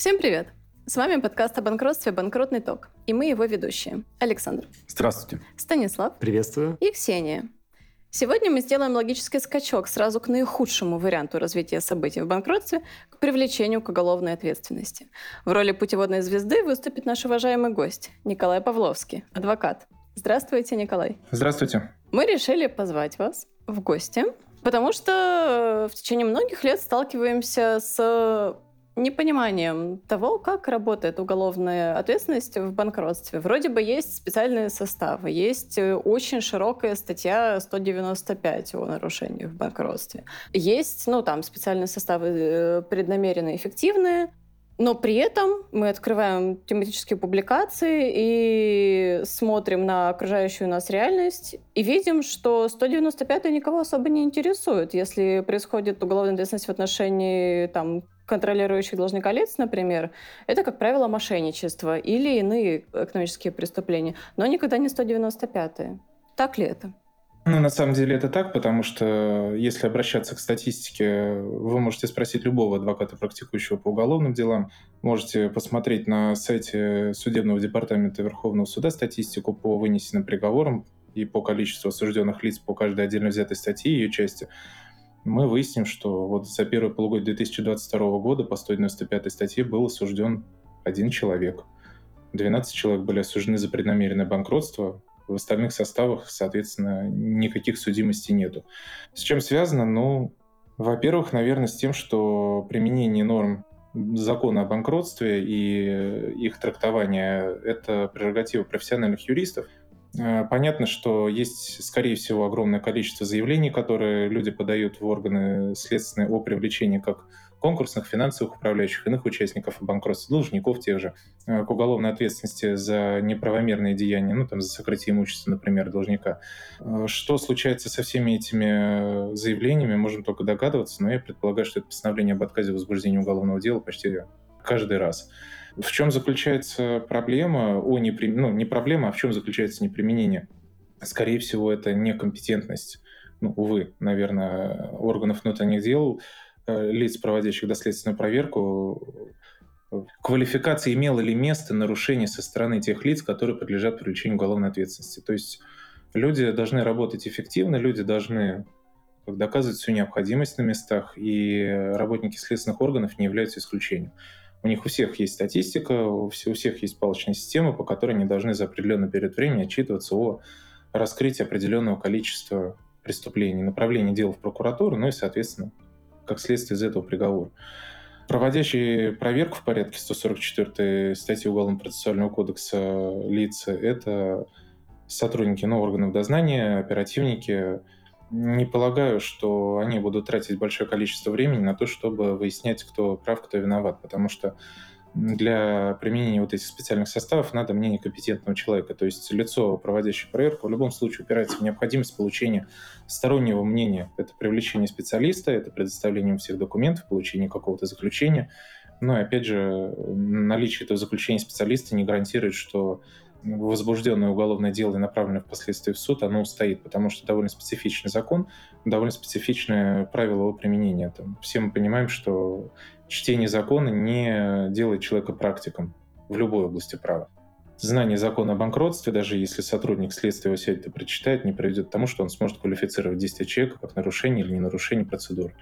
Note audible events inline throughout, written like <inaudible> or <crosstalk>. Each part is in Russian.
Всем привет! С вами подкаст о банкротстве «Банкротный ток». И мы его ведущие. Александр. Здравствуйте. Станислав. Приветствую. И Ксения. Сегодня мы сделаем логический скачок сразу к наихудшему варианту развития событий в банкротстве, к привлечению к уголовной ответственности. В роли путеводной звезды выступит наш уважаемый гость Николай Павловский, адвокат. Здравствуйте, Николай. Здравствуйте. Мы решили позвать вас в гости, потому что в течение многих лет сталкиваемся с непониманием того, как работает уголовная ответственность в банкротстве. Вроде бы есть специальные составы, есть э, очень широкая статья 195 о нарушении в банкротстве. Есть, ну, там специальные составы э, преднамеренно эффективные, но при этом мы открываем тематические публикации и смотрим на окружающую нас реальность и видим, что 195 никого особо не интересует. Если происходит уголовная ответственность в отношении там, контролирующих должника лиц, например, это, как правило, мошенничество или иные экономические преступления, но никогда не 195-е. Так ли это? Ну, на самом деле это так, потому что если обращаться к статистике, вы можете спросить любого адвоката, практикующего по уголовным делам, можете посмотреть на сайте Судебного департамента Верховного суда статистику по вынесенным приговорам и по количеству осужденных лиц по каждой отдельно взятой статье и ее части мы выясним, что вот за первое полугодие 2022 года по 195 статье был осужден один человек. 12 человек были осуждены за преднамеренное банкротство, в остальных составах, соответственно, никаких судимостей нету. С чем связано? Ну, во-первых, наверное, с тем, что применение норм закона о банкротстве и их трактование — это прерогатива профессиональных юристов — понятно, что есть, скорее всего, огромное количество заявлений, которые люди подают в органы следственные о привлечении как конкурсных, финансовых управляющих, иных участников банкротства, должников тех же, э, к уголовной ответственности за неправомерные деяния, ну, там, за сокрытие имущества, например, должника. Э, что случается со всеми этими заявлениями, можем только догадываться, но я предполагаю, что это постановление об отказе в возбуждении уголовного дела почти каждый раз. В чем заключается проблема? О, не, ну, не проблема, а в чем заключается неприменение? Скорее всего, это некомпетентность, ну, увы, наверное, органов внутренних дел, э, лиц, проводящих доследственную проверку, квалификация имела ли место нарушение со стороны тех лиц, которые подлежат привлечению уголовной ответственности. То есть люди должны работать эффективно, люди должны доказывать всю необходимость на местах, и работники следственных органов не являются исключением. У них у всех есть статистика, у всех есть палочная система, по которой они должны за определенный период времени отчитываться о раскрытии определенного количества преступлений, направлении дела в прокуратуру, ну и, соответственно, как следствие из этого приговор. Проводящие проверку в порядке 144 статьи Уголовно-процессуального кодекса лица – это сотрудники ну, органов дознания, оперативники, не полагаю, что они будут тратить большое количество времени на то, чтобы выяснять, кто прав, кто виноват, потому что для применения вот этих специальных составов надо мнение компетентного человека. То есть лицо, проводящее проверку, в любом случае упирается в необходимость получения стороннего мнения. Это привлечение специалиста, это предоставление всех документов, получение какого-то заключения. Но, опять же, наличие этого заключения специалиста не гарантирует, что возбужденное уголовное дело и направленное впоследствии в суд, оно устоит, потому что довольно специфичный закон, довольно специфичное правило его применения. Там, все мы понимаем, что чтение закона не делает человека практиком в любой области права. Знание закона о банкротстве, даже если сотрудник следствия его сядет и прочитает, не приведет к тому, что он сможет квалифицировать действия человека как нарушение или не нарушение процедур.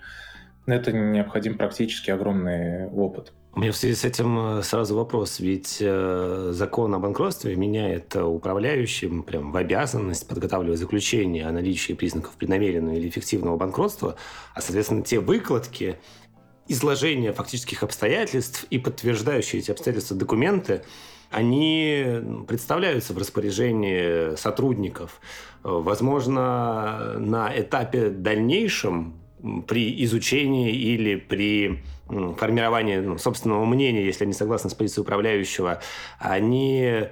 Это необходим практически огромный опыт. У меня в связи с этим э, сразу вопрос. Ведь э, закон о банкротстве меняет управляющим прям в обязанность подготавливать заключение о наличии признаков преднамеренного или эффективного банкротства, а, соответственно, те выкладки, изложения фактических обстоятельств и подтверждающие эти обстоятельства документы, они представляются в распоряжении сотрудников. Возможно, на этапе дальнейшем при изучении или при формировании ну, собственного мнения, если они согласны с позицией управляющего, они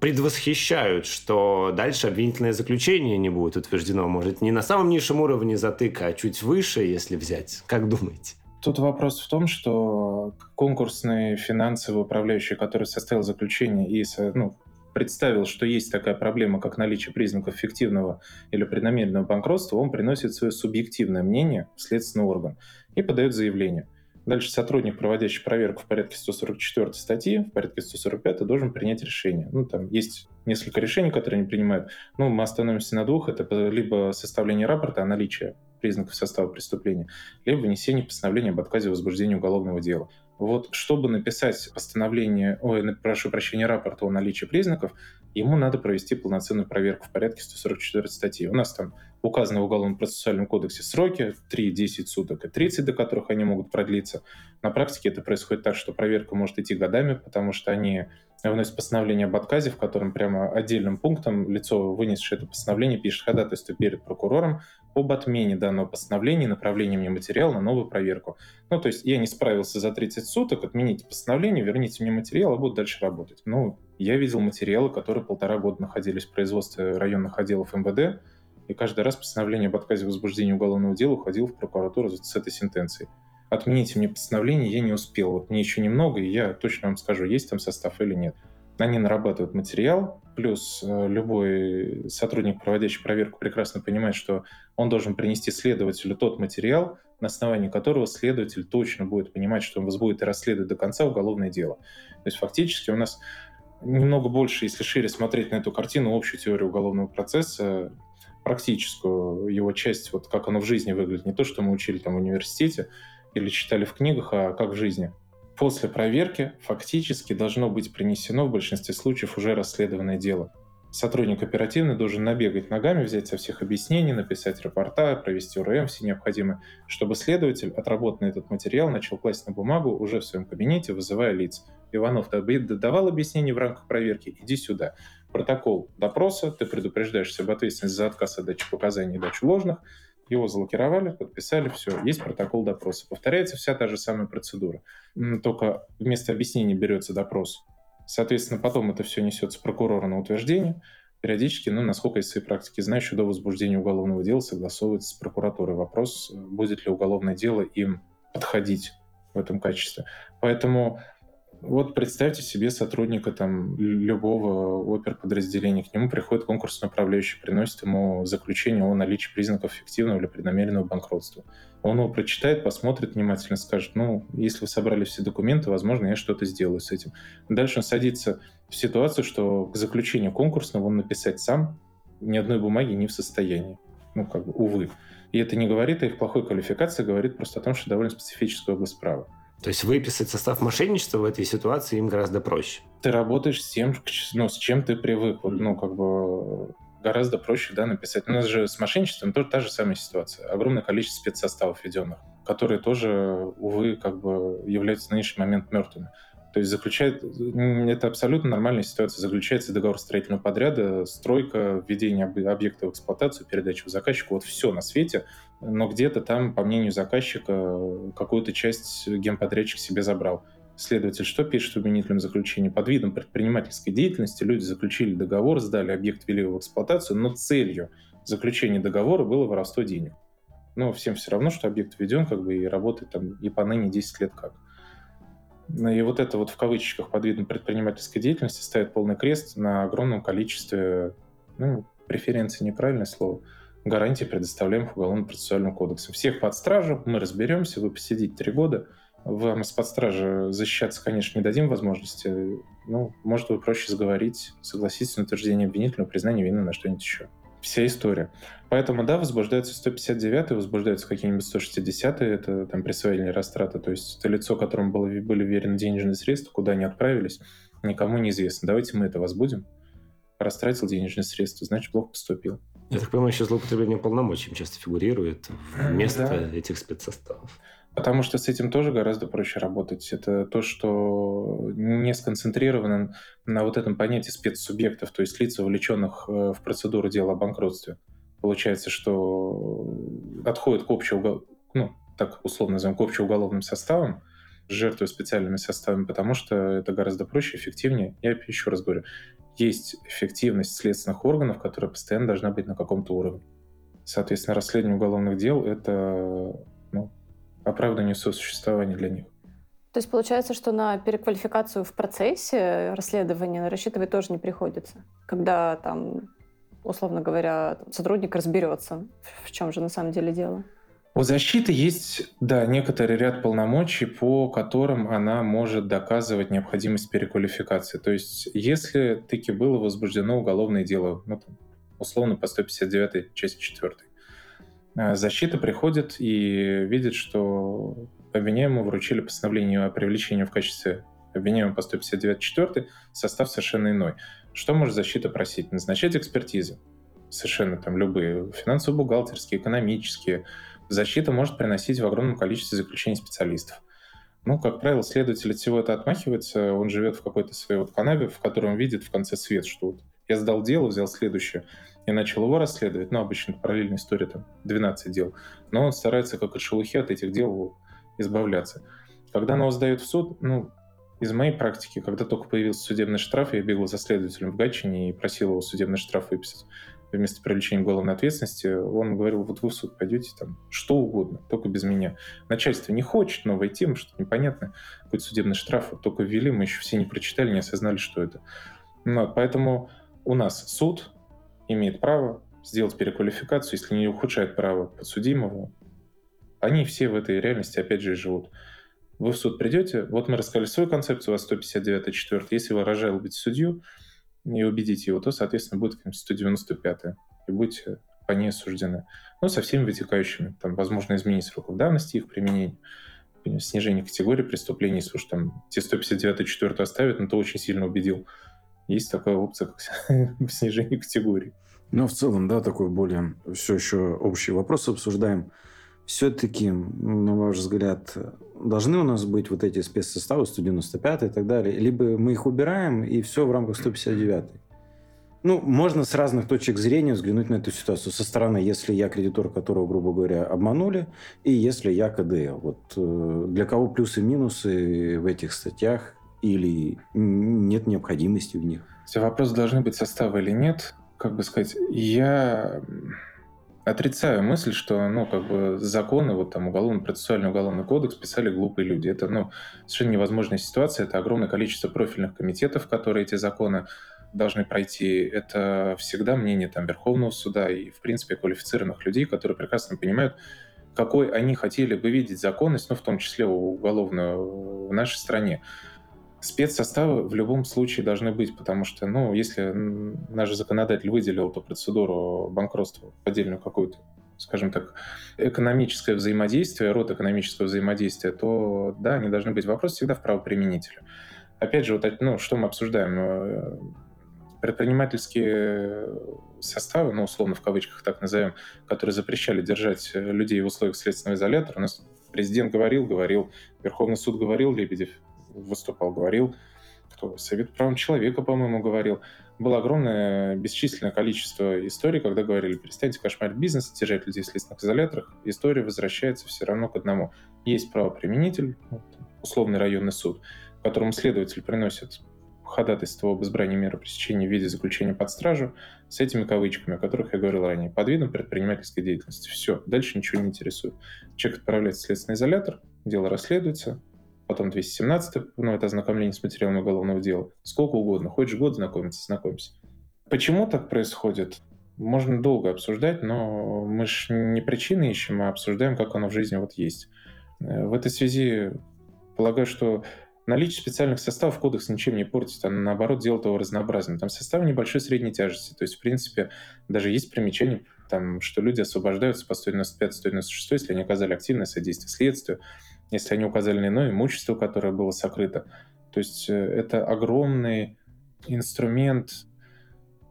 предвосхищают, что дальше обвинительное заключение не будет утверждено. Может, не на самом низшем уровне затыка, а чуть выше, если взять. Как думаете? Тут вопрос в том, что конкурсный финансовый управляющий, который составил заключение и ну, представил, что есть такая проблема, как наличие признаков фиктивного или преднамеренного банкротства, он приносит свое субъективное мнение в следственный орган и подает заявление. Дальше сотрудник, проводящий проверку в порядке 144 статьи, в порядке 145 должен принять решение. Ну, там есть несколько решений, которые они принимают. Ну, мы остановимся на двух. Это либо составление рапорта о наличии признаков состава преступления, либо вынесение постановления об отказе в возбуждении уголовного дела. Вот чтобы написать постановление, ой, прошу прощения, рапорт о наличии признаков, ему надо провести полноценную проверку в порядке 144 статьи. У нас там указаны в Уголовном процессуальном кодексе сроки 3-10 суток и 30, до которых они могут продлиться. На практике это происходит так, что проверка может идти годами, потому что они выносят постановление об отказе, в котором прямо отдельным пунктом лицо, вынесшее это постановление, пишет ходатайство перед прокурором об отмене данного постановления и направлении мне материала на новую проверку. Ну, то есть я не справился за 30 суток, отмените постановление, верните мне материал, а буду дальше работать. Ну, я видел материалы, которые полтора года находились в производстве районных отделов МВД, и каждый раз постановление об отказе в уголовного дела уходило в прокуратуру с этой сентенцией. Отмените мне постановление, я не успел. Вот мне еще немного, и я точно вам скажу, есть там состав или нет. Они нарабатывают материал, плюс э, любой сотрудник, проводящий проверку, прекрасно понимает, что он должен принести следователю тот материал, на основании которого следователь точно будет понимать, что он вас будет расследовать до конца уголовное дело. То есть фактически у нас немного больше, если шире смотреть на эту картину, общую теорию уголовного процесса, практическую его часть, вот как оно в жизни выглядит, не то, что мы учили там в университете или читали в книгах, а как в жизни. После проверки фактически должно быть принесено в большинстве случаев уже расследованное дело. Сотрудник оперативный должен набегать ногами, взять со всех объяснений, написать рапорта, провести УРМ, все необходимое, чтобы следователь, отработанный этот материал, начал класть на бумагу уже в своем кабинете, вызывая лиц. Иванов давал объяснение в рамках проверки, иди сюда протокол допроса, ты предупреждаешься об ответственности за отказ от дачи показаний и дачу ложных, его залокировали, подписали, все, есть протокол допроса. Повторяется вся та же самая процедура. Только вместо объяснений берется допрос. Соответственно, потом это все несется прокурору на утверждение. Периодически, ну, насколько из своей практики знаю, еще до возбуждения уголовного дела согласовывается с прокуратурой вопрос, будет ли уголовное дело им подходить в этом качестве. Поэтому вот представьте себе сотрудника там любого оперподразделения, к нему приходит конкурсный управляющий, приносит ему заключение о наличии признаков фиктивного или преднамеренного банкротства. Он его прочитает, посмотрит внимательно, скажет, ну, если вы собрали все документы, возможно, я что-то сделаю с этим. Дальше он садится в ситуацию, что к заключению конкурсного он написать сам ни одной бумаги не в состоянии. Ну, как бы, увы. И это не говорит о их плохой квалификации, говорит просто о том, что довольно специфическая область права. То есть выписать состав мошенничества в этой ситуации им гораздо проще. Ты работаешь с тем, ну, с чем ты привык. Ну, как бы гораздо проще, да, написать. У нас же с мошенничеством тоже та же самая ситуация. Огромное количество спецсоставов введенных, которые тоже, увы, как бы являются в нынешний момент мертвыми. То есть заключает, это абсолютно нормальная ситуация. Заключается договор строительного подряда, стройка, введение объекта в эксплуатацию, передача в заказчику. Вот все на свете но где-то там, по мнению заказчика, какую-то часть генподрядчик себе забрал. Следователь что пишет в обвинительном заключении? Под видом предпринимательской деятельности люди заключили договор, сдали объект, ввели в эксплуатацию, но целью заключения договора было воровство денег. Но всем все равно, что объект введен как бы и работает там и поныне 10 лет как. Ну и вот это вот в кавычках под видом предпринимательской деятельности ставит полный крест на огромном количестве, ну, преференции неправильное слово, гарантии, предоставляемых Уголовно-процессуальным кодексом. Всех под стражу, мы разберемся, вы посидите три года. Вам из-под стражи защищаться, конечно, не дадим возможности. Ну, может, вы проще сговорить, согласиться на утверждение обвинительного признания вины на что-нибудь еще. Вся история. Поэтому, да, возбуждаются 159 возбуждаются какие-нибудь 160 это там присвоение растрата. То есть это лицо, которому было, были верены денежные средства, куда они отправились, никому неизвестно. Давайте мы это возбудим. Растратил денежные средства, значит, плохо поступил. Я так понимаю, еще злоупотребление полномочий часто фигурирует вместо да. этих спецсоставов. Потому что с этим тоже гораздо проще работать. Это то, что не сконцентрировано на вот этом понятии спецсубъектов, то есть лиц, вовлеченных э, в процедуру дела о банкротстве. Получается, что отходит к общему, ну, так условно назовем, к общеуголовным составам, жертвуя специальными составами, потому что это гораздо проще, эффективнее. Я еще раз говорю, есть эффективность следственных органов, которая постоянно должна быть на каком-то уровне. Соответственно, расследование уголовных дел — это ну, оправдание сосуществования для них. То есть получается, что на переквалификацию в процессе расследования рассчитывать тоже не приходится, когда там, условно говоря, сотрудник разберется, в чем же на самом деле дело. У защиты есть, да, некоторый ряд полномочий, по которым она может доказывать необходимость переквалификации. То есть, если таки было возбуждено уголовное дело, ну, условно по 159 части 4, а, защита приходит и видит, что обвиняемому вручили постановление о привлечении в качестве обвиняемого по 159 4 состав совершенно иной. Что может защита просить? Назначать экспертизы. Совершенно там любые. Финансово-бухгалтерские, экономические, защита может приносить в огромном количестве заключений специалистов. Ну, как правило, следователь от всего это отмахивается, он живет в какой-то своей вот канаве, в которой он видит в конце свет, что вот я сдал дело, взял следующее и начал его расследовать, ну, обычно параллельная история, там, 12 дел, но он старается как от шелухи от этих дел избавляться. Когда его сдает в суд, ну, из моей практики, когда только появился судебный штраф, я бегал за следователем в Гатчине и просил его судебный штраф выписать вместо привлечения уголовной ответственности, он говорил, вот вы в суд пойдете, там, что угодно, только без меня. Начальство не хочет, новая тема, что непонятно, какой-то судебный штраф вот только ввели, мы еще все не прочитали, не осознали, что это. Ну, поэтому у нас суд имеет право сделать переквалификацию, если не ухудшает право подсудимого. Они все в этой реальности, опять же, и живут. Вы в суд придете, вот мы рассказали свою концепцию, у вас 159 4 Если вы разжалобите судью, и убедить его, то, соответственно, будет 195 и будете по ней осуждены. Ну, со всеми вытекающими. Там, возможно, изменить сроков давности их применения, снижение категории преступлений, если уж там те 159 4 оставят, но то очень сильно убедил. Есть такая опция, как <laughs> снижение категории. Ну, в целом, да, такой более все еще общий вопрос обсуждаем все-таки, на ваш взгляд, должны у нас быть вот эти спецсоставы 195 и так далее? Либо мы их убираем, и все в рамках 159? Ну, можно с разных точек зрения взглянуть на эту ситуацию. Со стороны, если я кредитор, которого, грубо говоря, обманули, и если я КДЛ. Вот э, для кого плюсы и минусы в этих статьях или нет необходимости в них? Все вопросы должны быть составы или нет. Как бы сказать, я отрицаю мысль, что, ну, как бы законы, вот там уголовно-процессуальный уголовный кодекс писали глупые люди. Это, ну, совершенно невозможная ситуация. Это огромное количество профильных комитетов, которые эти законы должны пройти. Это всегда мнение там Верховного суда и, в принципе, квалифицированных людей, которые прекрасно понимают, какой они хотели бы видеть законность, ну, в том числе уголовную в нашей стране. Спецсоставы в любом случае должны быть, потому что, ну, если наш законодатель выделил эту процедуру банкротства отдельную какую-то, скажем так, экономическое взаимодействие, род экономического взаимодействия, то, да, они должны быть. Вопрос всегда в правоприменителе. Опять же, вот, ну, что мы обсуждаем? Э, предпринимательские составы, ну, условно в кавычках так назовем, которые запрещали держать людей в условиях следственного изолятора, у нас президент говорил, говорил, Верховный суд говорил, Лебедев выступал, говорил, кто Совет прав человека, по-моему, говорил. Было огромное бесчисленное количество историй, когда говорили, перестаньте кошмарить бизнес, держать людей в следственных изоляторах. История возвращается все равно к одному. Есть правоприменитель, условный районный суд, которому следователь приносит ходатайство об избрании меры пресечения в виде заключения под стражу с этими кавычками, о которых я говорил ранее, под видом предпринимательской деятельности. Все, дальше ничего не интересует. Человек отправляется в следственный изолятор, дело расследуется, потом 217 ну, это ознакомление с материалом уголовного дела. Сколько угодно. Хочешь год знакомиться, знакомься. Почему так происходит? Можно долго обсуждать, но мы же не причины ищем, а обсуждаем, как оно в жизни вот есть. Э, в этой связи полагаю, что наличие специальных составов кодекс ничем не портит, а наоборот делает его разнообразным. Там составы небольшой средней тяжести. То есть, в принципе, даже есть примечание, там, что люди освобождаются по 195-196, если они оказали активное содействие следствию, если они указали на иное имущество, которое было сокрыто. То есть э, это огромный инструмент,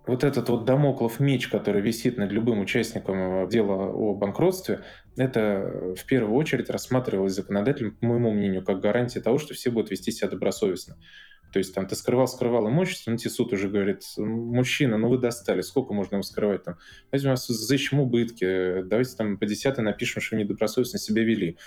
вот этот вот домоклов меч, который висит над любым участником э, дела о банкротстве, это в первую очередь рассматривалось законодателем, по моему мнению, как гарантия того, что все будут вести себя добросовестно. То есть там ты скрывал, скрывал имущество, но тебе суд уже говорит, мужчина, ну вы достали, сколько можно его скрывать там? Давайте у нас взыщем убытки, давайте там по десятой напишем, что недобросовестно себя вели.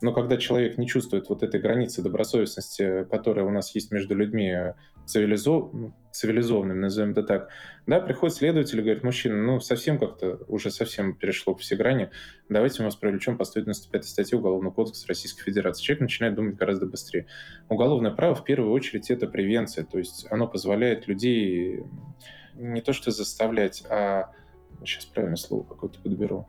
Но когда человек не чувствует вот этой границы добросовестности, которая у нас есть между людьми цивилизов... Ну, цивилизованными, назовем это так, да, приходит следователь и говорит, мужчина, ну, совсем как-то уже совсем перешло все грани, давайте мы вас привлечем по 195 статье Уголовного кодекса Российской Федерации. Человек начинает думать гораздо быстрее. Уголовное право, в первую очередь, это превенция, то есть оно позволяет людей не то что заставлять, а сейчас правильное слово какое-то подберу,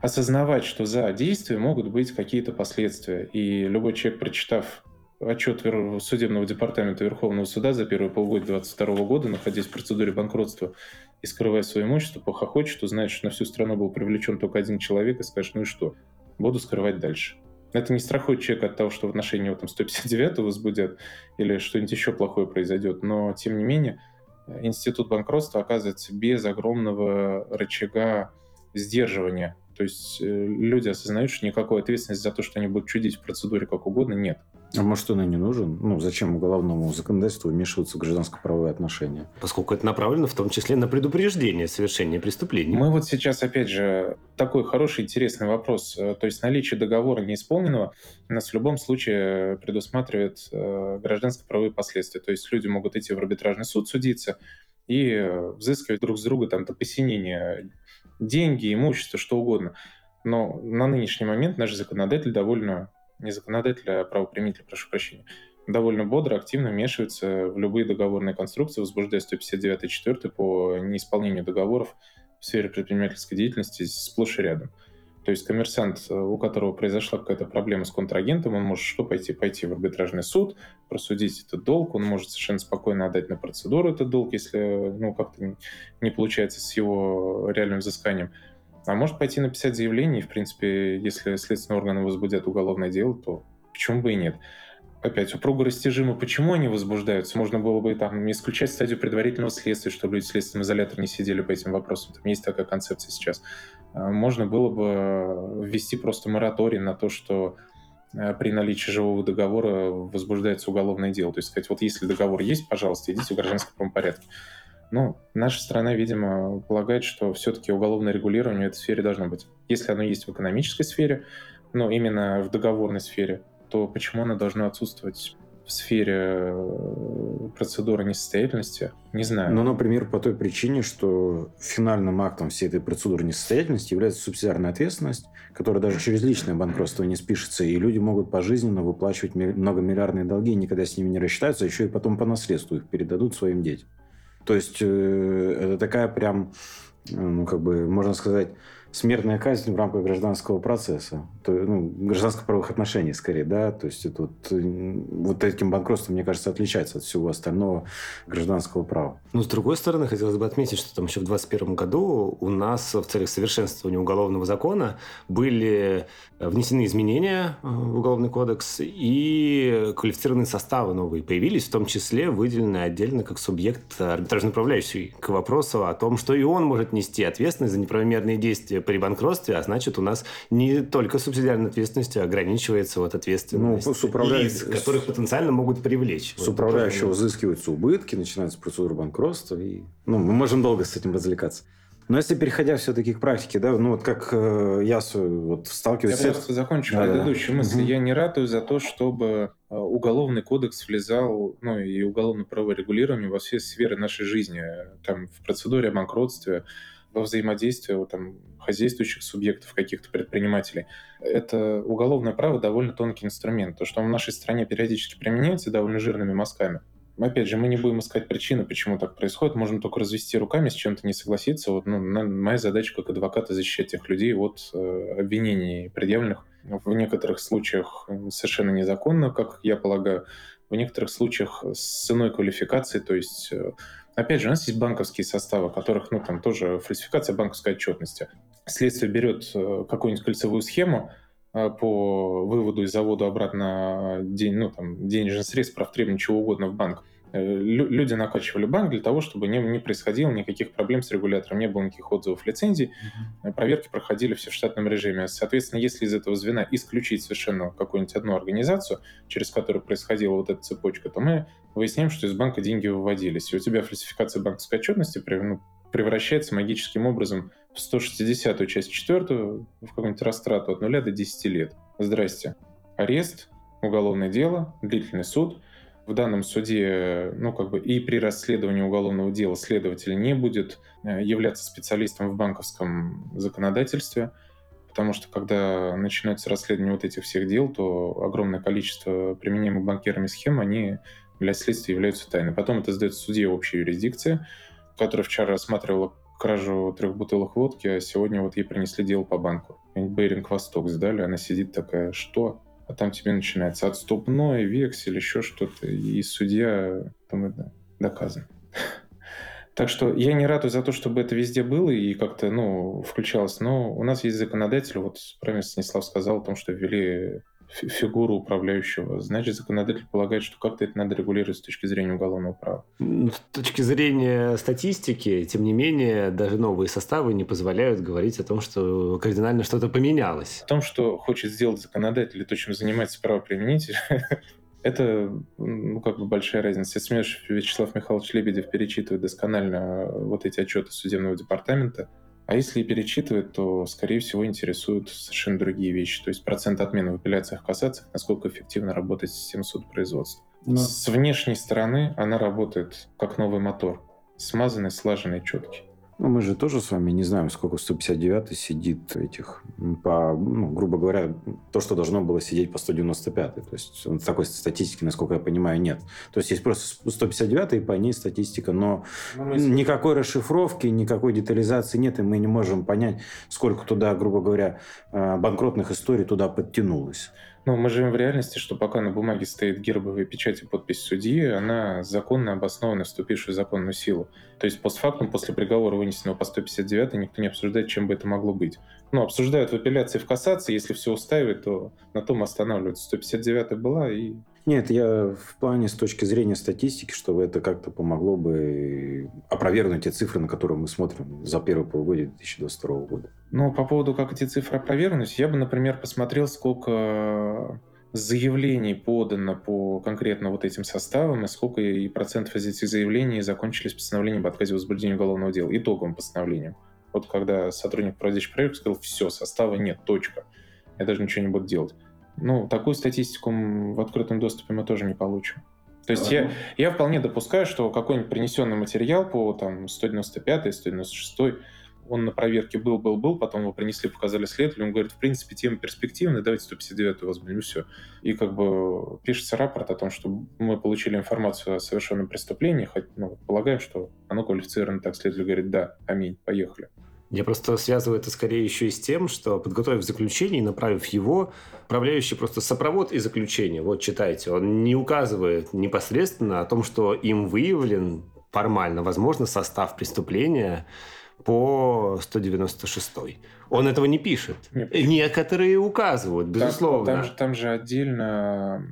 осознавать, что за действие могут быть какие-то последствия. И любой человек, прочитав отчет судебного департамента Верховного суда за первые полгода 2022 года, находясь в процедуре банкротства и скрывая свое имущество, похохочет, узнает, что на всю страну был привлечен только один человек и скажет, ну и что, буду скрывать дальше. Это не страхует человека от того, что в отношении его там 159 возбудят или что-нибудь еще плохое произойдет, но тем не менее институт банкротства оказывается без огромного рычага сдерживания. То есть э, люди осознают, что никакой ответственности за то, что они будут чудить в процедуре как угодно, нет. А может, он и не нужен? Ну, зачем уголовному законодательству вмешиваться в гражданско-правовые отношения? Поскольку это направлено в том числе на предупреждение совершения преступлений. Мы вот сейчас, опять же, такой хороший, интересный вопрос. Э, то есть наличие договора неисполненного нас в любом случае предусматривает э, гражданско-правовые последствия. То есть люди могут идти в арбитражный суд судиться и взыскивать друг с друга там до посинения деньги, имущество, что угодно. Но на нынешний момент наш законодатель довольно не законодатель, а правоприменитель, прошу прощения, довольно бодро, активно вмешивается в любые договорные конструкции, возбуждая 159.4 по неисполнению договоров в сфере предпринимательской деятельности сплошь и рядом. То есть коммерсант, у которого произошла какая-то проблема с контрагентом, он может что пойти? Пойти в арбитражный суд, просудить этот долг, он может совершенно спокойно отдать на процедуру этот долг, если ну, как-то не получается с его реальным взысканием. А может пойти написать заявление, и, в принципе, если следственные органы возбудят уголовное дело, то почему бы и нет? Опять, упруго растяжимо, почему они возбуждаются? Можно было бы там исключать стадию предварительного следствия, чтобы люди в следственном изоляторе не сидели по этим вопросам. Там есть такая концепция сейчас. А, можно было бы ввести просто мораторий на то, что а, при наличии живого договора возбуждается уголовное дело. То есть сказать, вот если договор есть, пожалуйста, идите в гражданском порядке. Ну, наша страна, видимо, полагает, что все-таки уголовное регулирование в этой сфере должно быть. Если оно есть в экономической сфере, но именно в договорной сфере, то почему оно должно отсутствовать в сфере э, процедуры несостоятельности, не знаю. Ну, например, по той причине, что финальным актом всей этой процедуры несостоятельности является субсидиарная ответственность, которая даже через личное банкротство не спишется, и люди могут пожизненно выплачивать многомиллиардные долги, и никогда с ними не рассчитаются, а еще и потом по наследству их передадут своим детям. То есть э, это такая прям, ну, как бы, можно сказать, смертная казнь в рамках гражданского процесса, то, ну, гражданско-правовых отношений скорее, да, то есть это вот, вот этим банкротством, мне кажется, отличается от всего остального гражданского права. Ну, с другой стороны, хотелось бы отметить, что там еще в 2021 году у нас в целях совершенствования уголовного закона были внесены изменения э, в Уголовный кодекс, и квалифицированные составы новые появились, в том числе выделены отдельно как субъект арбитражно управляющий к вопросу о том, что и он может нести ответственность за неправомерные действия при банкротстве, а значит, у нас не только субсидиарная ответственность ограничивается вот ответственность ну, с управля... лиц, которых потенциально могут привлечь. С вот, управляющего взыскиваются убытки, начинается процедура банкротства, и ну, мы можем долго с этим развлекаться. Но если переходя все-таки к практике, да, ну вот как э, я вот сталкиваюсь... Я просто закончу да, предыдущую да. мысль. Угу. Я не ратую за то, чтобы э, уголовный кодекс влезал, ну и уголовно-правовое регулирование во все сферы нашей жизни. Там в процедуре о банкротстве, во взаимодействии там, хозяйствующих субъектов, каких-то предпринимателей. Это уголовное право довольно тонкий инструмент. То, что он в нашей стране периодически применяется довольно жирными мазками – опять же, мы не будем искать причины, почему так происходит. Можем только развести руками, с чем-то не согласиться. Вот, ну, моя задача как адвоката защищать тех людей от э, обвинений, предъявленных в некоторых случаях совершенно незаконно, как я полагаю, в некоторых случаях с иной квалификацией, то есть э, Опять же, у нас есть банковские составы, которых, ну, там тоже фальсификация банковской отчетности. Следствие берет э, какую-нибудь кольцевую схему, э, по выводу из завода обратно день, ну, там, денежных средств, прав требований, чего угодно в банк. Э, люди накачивали банк для того, чтобы не, не происходило никаких проблем с регулятором, не было никаких отзывов лицензий, mm-hmm. проверки проходили все в штатном режиме. Соответственно, если из этого звена исключить совершенно какую-нибудь одну организацию, через которую происходила вот эта цепочка, то мы выясняем, что из банка деньги выводились. И у тебя фальсификация банковской отчетности ну, превращается магическим образом в 160-ю часть четвертую, в какую-нибудь растрату от 0 до 10 лет. Здрасте. Арест, уголовное дело, длительный суд – в данном суде, ну, как бы и при расследовании уголовного дела следователь не будет э, являться специалистом в банковском законодательстве, потому что когда начинается расследование вот этих всех дел, то огромное количество применяемых банкирами схем, они для следствия являются тайной. Потом это сдается суде общей юрисдикции, которая вчера рассматривала кражу трех бутылок водки, а сегодня вот ей принесли дело по банку. Бейринг Восток сдали, она сидит такая, что? А там тебе начинается отступной, вексель, еще что-то, и судья думает, да, доказан. Так что я не радуюсь за то, чтобы это везде было и как-то, ну, включалось. Но у нас есть законодатель, вот правильно Станислав сказал о том, что ввели фигуру управляющего. Значит, законодатель полагает, что как-то это надо регулировать с точки зрения уголовного права. С точки зрения статистики, тем не менее, даже новые составы не позволяют говорить о том, что кардинально что-то поменялось. О том, что хочет сделать законодатель и то, чем занимается правоприменитель, <laughs> это ну, как бы большая разница. Если Вячеслав Михайлович Лебедев перечитывает досконально вот эти отчеты судебного департамента, а если и перечитывает, то, скорее всего, интересуют совершенно другие вещи. То есть процент отмены в апелляциях, кассациях, насколько эффективно работает система судопроизводства. Но... С внешней стороны она работает как новый мотор. Смазанный, слаженный, четкий. Ну, мы же тоже с вами не знаем, сколько 159 сидит этих, по, ну, грубо говоря, то, что должно было сидеть по 195. То есть такой статистики, насколько я понимаю, нет. То есть есть просто 159 и по ней статистика, но ну, никакой расшифровки, никакой детализации нет, и мы не можем понять, сколько туда, грубо говоря, э, банкротных историй туда подтянулось. Ну, мы живем в реальности, что пока на бумаге стоит гербовая печать и подпись судьи, она законно обоснована, вступившая в законную силу. То есть постфактум, после приговора, вынесенного по 159, никто не обсуждает, чем бы это могло быть. Ну, обсуждают в апелляции, в кассации, если все устаивает, то на том останавливаются. 159 была и нет, я в плане с точки зрения статистики, чтобы это как-то помогло бы опровергнуть те цифры, на которые мы смотрим за первое полугодие 2022 года. Ну, по поводу, как эти цифры опровергнуть, я бы, например, посмотрел, сколько заявлений подано по конкретно вот этим составам, и сколько и процентов из этих заявлений закончились постановлением об отказе в возбуждении уголовного дела, итоговым постановлением. Вот когда сотрудник, проводящий проверку, сказал, все, состава нет, точка. Я даже ничего не буду делать. Ну, такую статистику в открытом доступе мы тоже не получим. То есть я, я вполне допускаю, что какой-нибудь принесенный материал по там, 195 196 он на проверке был, был, был, потом его принесли, показали следователю, он говорит, в принципе, тема перспективная, давайте 159 возьмем, и все. И как бы пишется рапорт о том, что мы получили информацию о совершенном преступлении, хоть, ну, полагаем, что оно квалифицировано так, следователь говорит, да, аминь, поехали. Я просто связываю это скорее еще и с тем, что, подготовив заключение и направив его, управляющий просто сопровод и заключение, вот читайте, он не указывает непосредственно о том, что им выявлен формально, возможно, состав преступления по 196. Он этого не пишет. Нет. Некоторые указывают, безусловно. Там, там, же, там же отдельно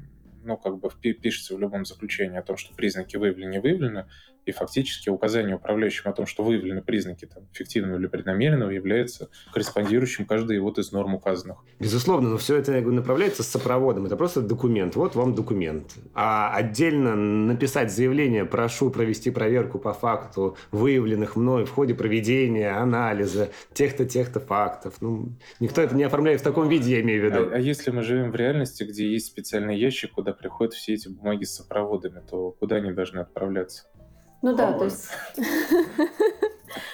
ну, как бы пишется в любом заключении о том, что признаки выявлены, не выявлены, и фактически указание управляющим о том, что выявлены признаки там, фиктивного или преднамеренного, является корреспондирующим каждой вот из норм указанных. Безусловно, но все это я говорю, направляется с сопроводом. Это просто документ. Вот вам документ. А отдельно написать заявление «прошу провести проверку по факту выявленных мной в ходе проведения анализа тех-то, тех-то фактов». Ну, никто это не оформляет в таком виде, я имею в виду. А, а если мы живем в реальности, где есть специальный ящик, куда приходят все эти бумаги с сопроводами, то куда они должны отправляться? Ну да, то есть... <laughs>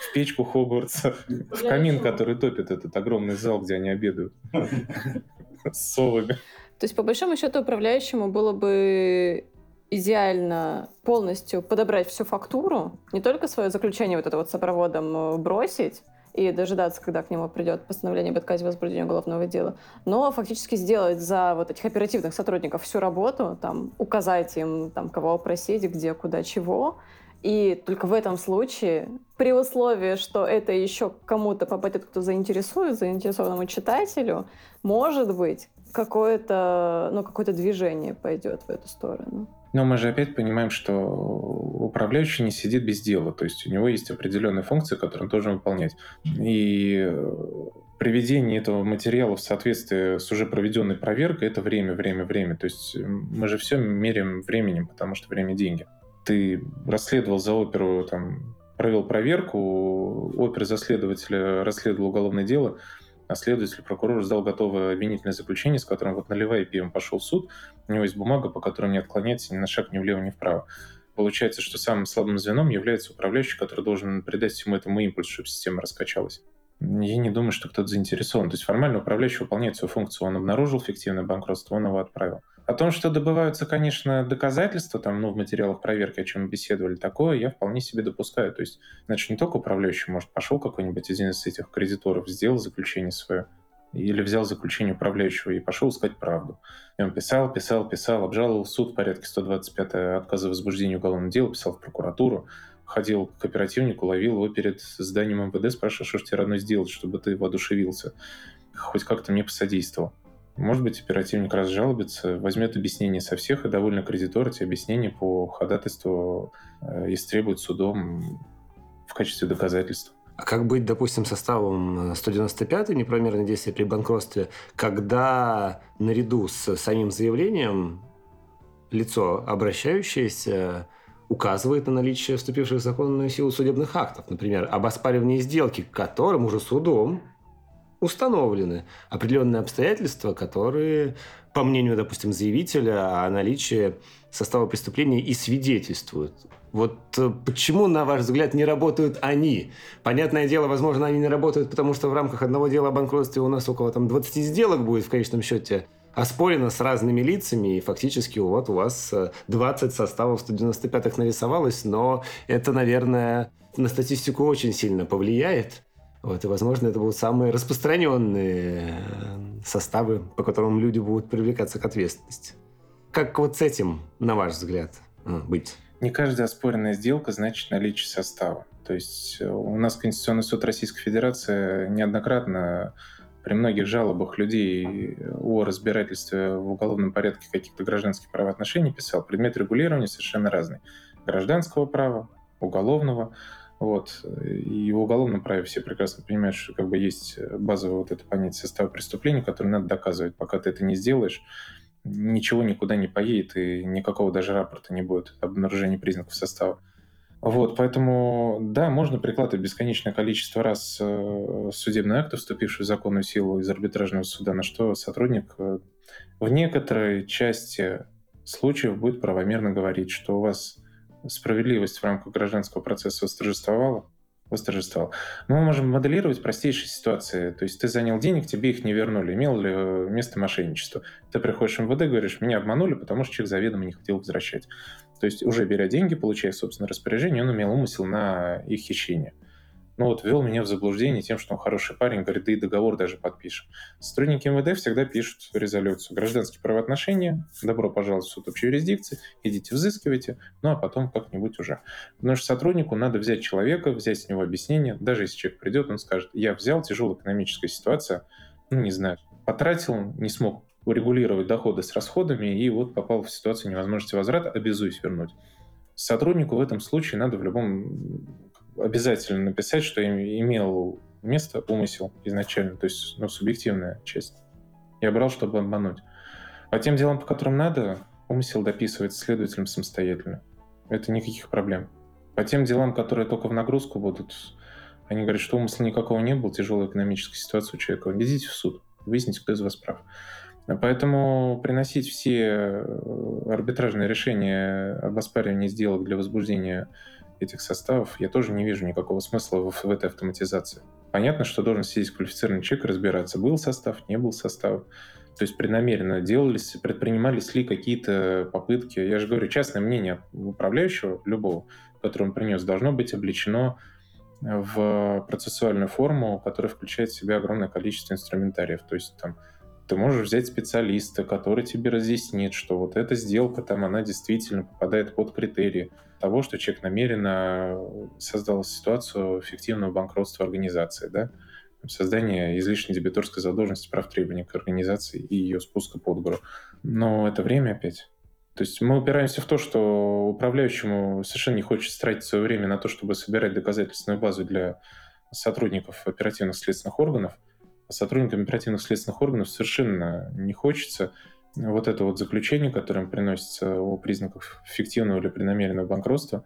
В печку Хогвартса, в камин, который топит этот огромный зал, где они обедают. <laughs> С совами. То есть, по большому счету, управляющему было бы идеально полностью подобрать всю фактуру, не только свое заключение вот это вот сопроводом э, бросить, и дожидаться, когда к нему придет постановление об отказе возбуждения уголовного дела, но фактически сделать за вот этих оперативных сотрудников всю работу, там, указать им, там, кого опросить, где, куда, чего, и только в этом случае, при условии, что это еще кому-то попадет, кто заинтересует, заинтересованному читателю, может быть, какое-то ну, какое движение пойдет в эту сторону. Но мы же опять понимаем, что управляющий не сидит без дела. То есть у него есть определенные функции, которые он должен выполнять. И приведение этого материала в соответствии с уже проведенной проверкой – это время, время, время. То есть мы же все меряем временем, потому что время – деньги ты расследовал за оперу, там, провел проверку, опер за следователя расследовал уголовное дело, а следователь, прокурор сдал готовое обвинительное заключение, с которым вот наливая пивом пошел в суд, у него есть бумага, по которой не отклоняется ни на шаг ни влево, ни вправо. Получается, что самым слабым звеном является управляющий, который должен придать всему этому импульс, чтобы система раскачалась. Я не думаю, что кто-то заинтересован. То есть формально управляющий выполняет свою функцию. Он обнаружил фиктивное банкротство, он его отправил. О том, что добываются, конечно, доказательства там, ну, в материалах проверки, о чем мы беседовали, такое я вполне себе допускаю. То есть, значит, не только управляющий, может, пошел какой-нибудь один из этих кредиторов, сделал заключение свое, или взял заключение управляющего и пошел искать правду. И он писал, писал, писал, обжаловал в суд в порядке 125 отказа возбуждения уголовного дела, писал в прокуратуру, ходил к оперативнику, ловил его перед зданием МВД, спрашивал, что же тебе родной сделать, чтобы ты воодушевился, хоть как-то мне посодействовал. Может быть, оперативник разжалобится, возьмет объяснение со всех, и довольно кредитор эти объяснения по ходатайству э, истребует судом в качестве доказательства. А как быть, допустим, составом 195 неправомерное действие при банкротстве, когда наряду с самим заявлением лицо, обращающееся, указывает на наличие вступивших в законную силу судебных актов, например, об оспаривании сделки, которым уже судом установлены определенные обстоятельства, которые, по мнению, допустим, заявителя, о наличии состава преступления и свидетельствуют. Вот э, почему, на ваш взгляд, не работают они? Понятное дело, возможно, они не работают, потому что в рамках одного дела о банкротстве у нас около там, 20 сделок будет в конечном счете оспорено с разными лицами, и фактически вот у вас 20 э, составов 195-х нарисовалось, но это, наверное, на статистику очень сильно повлияет. Вот, и, возможно, это будут самые распространенные э, составы, по которым люди будут привлекаться к ответственности. Как вот с этим, на ваш взгляд, э, быть? Не каждая оспоренная сделка значит наличие состава. То есть э, у нас Конституционный суд Российской Федерации неоднократно при многих жалобах людей о разбирательстве в уголовном порядке каких-то гражданских правоотношений писал, предмет регулирования совершенно разный. Гражданского права, уголовного. Вот. И в уголовном праве все прекрасно понимают, что как бы есть базовое вот это понятие состава преступления, которое надо доказывать. Пока ты это не сделаешь, ничего никуда не поедет, и никакого даже рапорта не будет об обнаружении признаков состава. Вот, поэтому, да, можно прикладывать бесконечное количество раз э, судебные акты, вступившие в законную силу из арбитражного суда, на что сотрудник э, в некоторой части случаев будет правомерно говорить, что у вас справедливость в рамках гражданского процесса восторжествовала, восторжествовал. Мы можем моделировать простейшие ситуации. То есть ты занял денег, тебе их не вернули. Имел ли э, место мошенничество? Ты приходишь в МВД, говоришь, меня обманули, потому что человек заведомо не хотел возвращать. То есть уже беря деньги, получая собственное распоряжение, он имел умысел на их хищение ну вот ввел меня в заблуждение тем, что он хороший парень, говорит, да и договор даже подпишем. Сотрудники МВД всегда пишут резолюцию. Гражданские правоотношения, добро пожаловать в суд общей юрисдикции, идите взыскивайте, ну а потом как-нибудь уже. Потому что сотруднику надо взять человека, взять с него объяснение, даже если человек придет, он скажет, я взял, тяжелая экономическая ситуация, ну не знаю, потратил, не смог урегулировать доходы с расходами и вот попал в ситуацию невозможности возврата, обязуюсь вернуть. Сотруднику в этом случае надо в любом обязательно написать, что имел место умысел изначально, то есть ну, субъективная часть. Я брал, чтобы обмануть. По тем делам, по которым надо, умысел дописывается следователем самостоятельно. Это никаких проблем. По тем делам, которые только в нагрузку будут, они говорят, что умысла никакого не было, тяжелая экономическая ситуация у человека. Идите в суд, выясните, кто из вас прав. Поэтому приносить все э, арбитражные решения об оспаривании сделок для возбуждения этих составов, я тоже не вижу никакого смысла в, в этой автоматизации. Понятно, что должен сидеть квалифицированный человек разбираться, был состав, не был состав. То есть преднамеренно делались, предпринимались ли какие-то попытки. Я же говорю, частное мнение управляющего, любого, который он принес, должно быть обличено в процессуальную форму, которая включает в себя огромное количество инструментариев. То есть там ты можешь взять специалиста, который тебе разъяснит, что вот эта сделка там, она действительно попадает под критерии того, что человек намеренно создал ситуацию фиктивного банкротства организации, да, создание излишней дебиторской задолженности прав требований к организации и ее спуска под гору. Но это время опять. То есть мы упираемся в то, что управляющему совершенно не хочется тратить свое время на то, чтобы собирать доказательственную базу для сотрудников оперативных следственных органов – сотрудникам оперативных следственных органов совершенно не хочется вот это вот заключение, которое им приносится о признаках фиктивного или преднамеренного банкротства,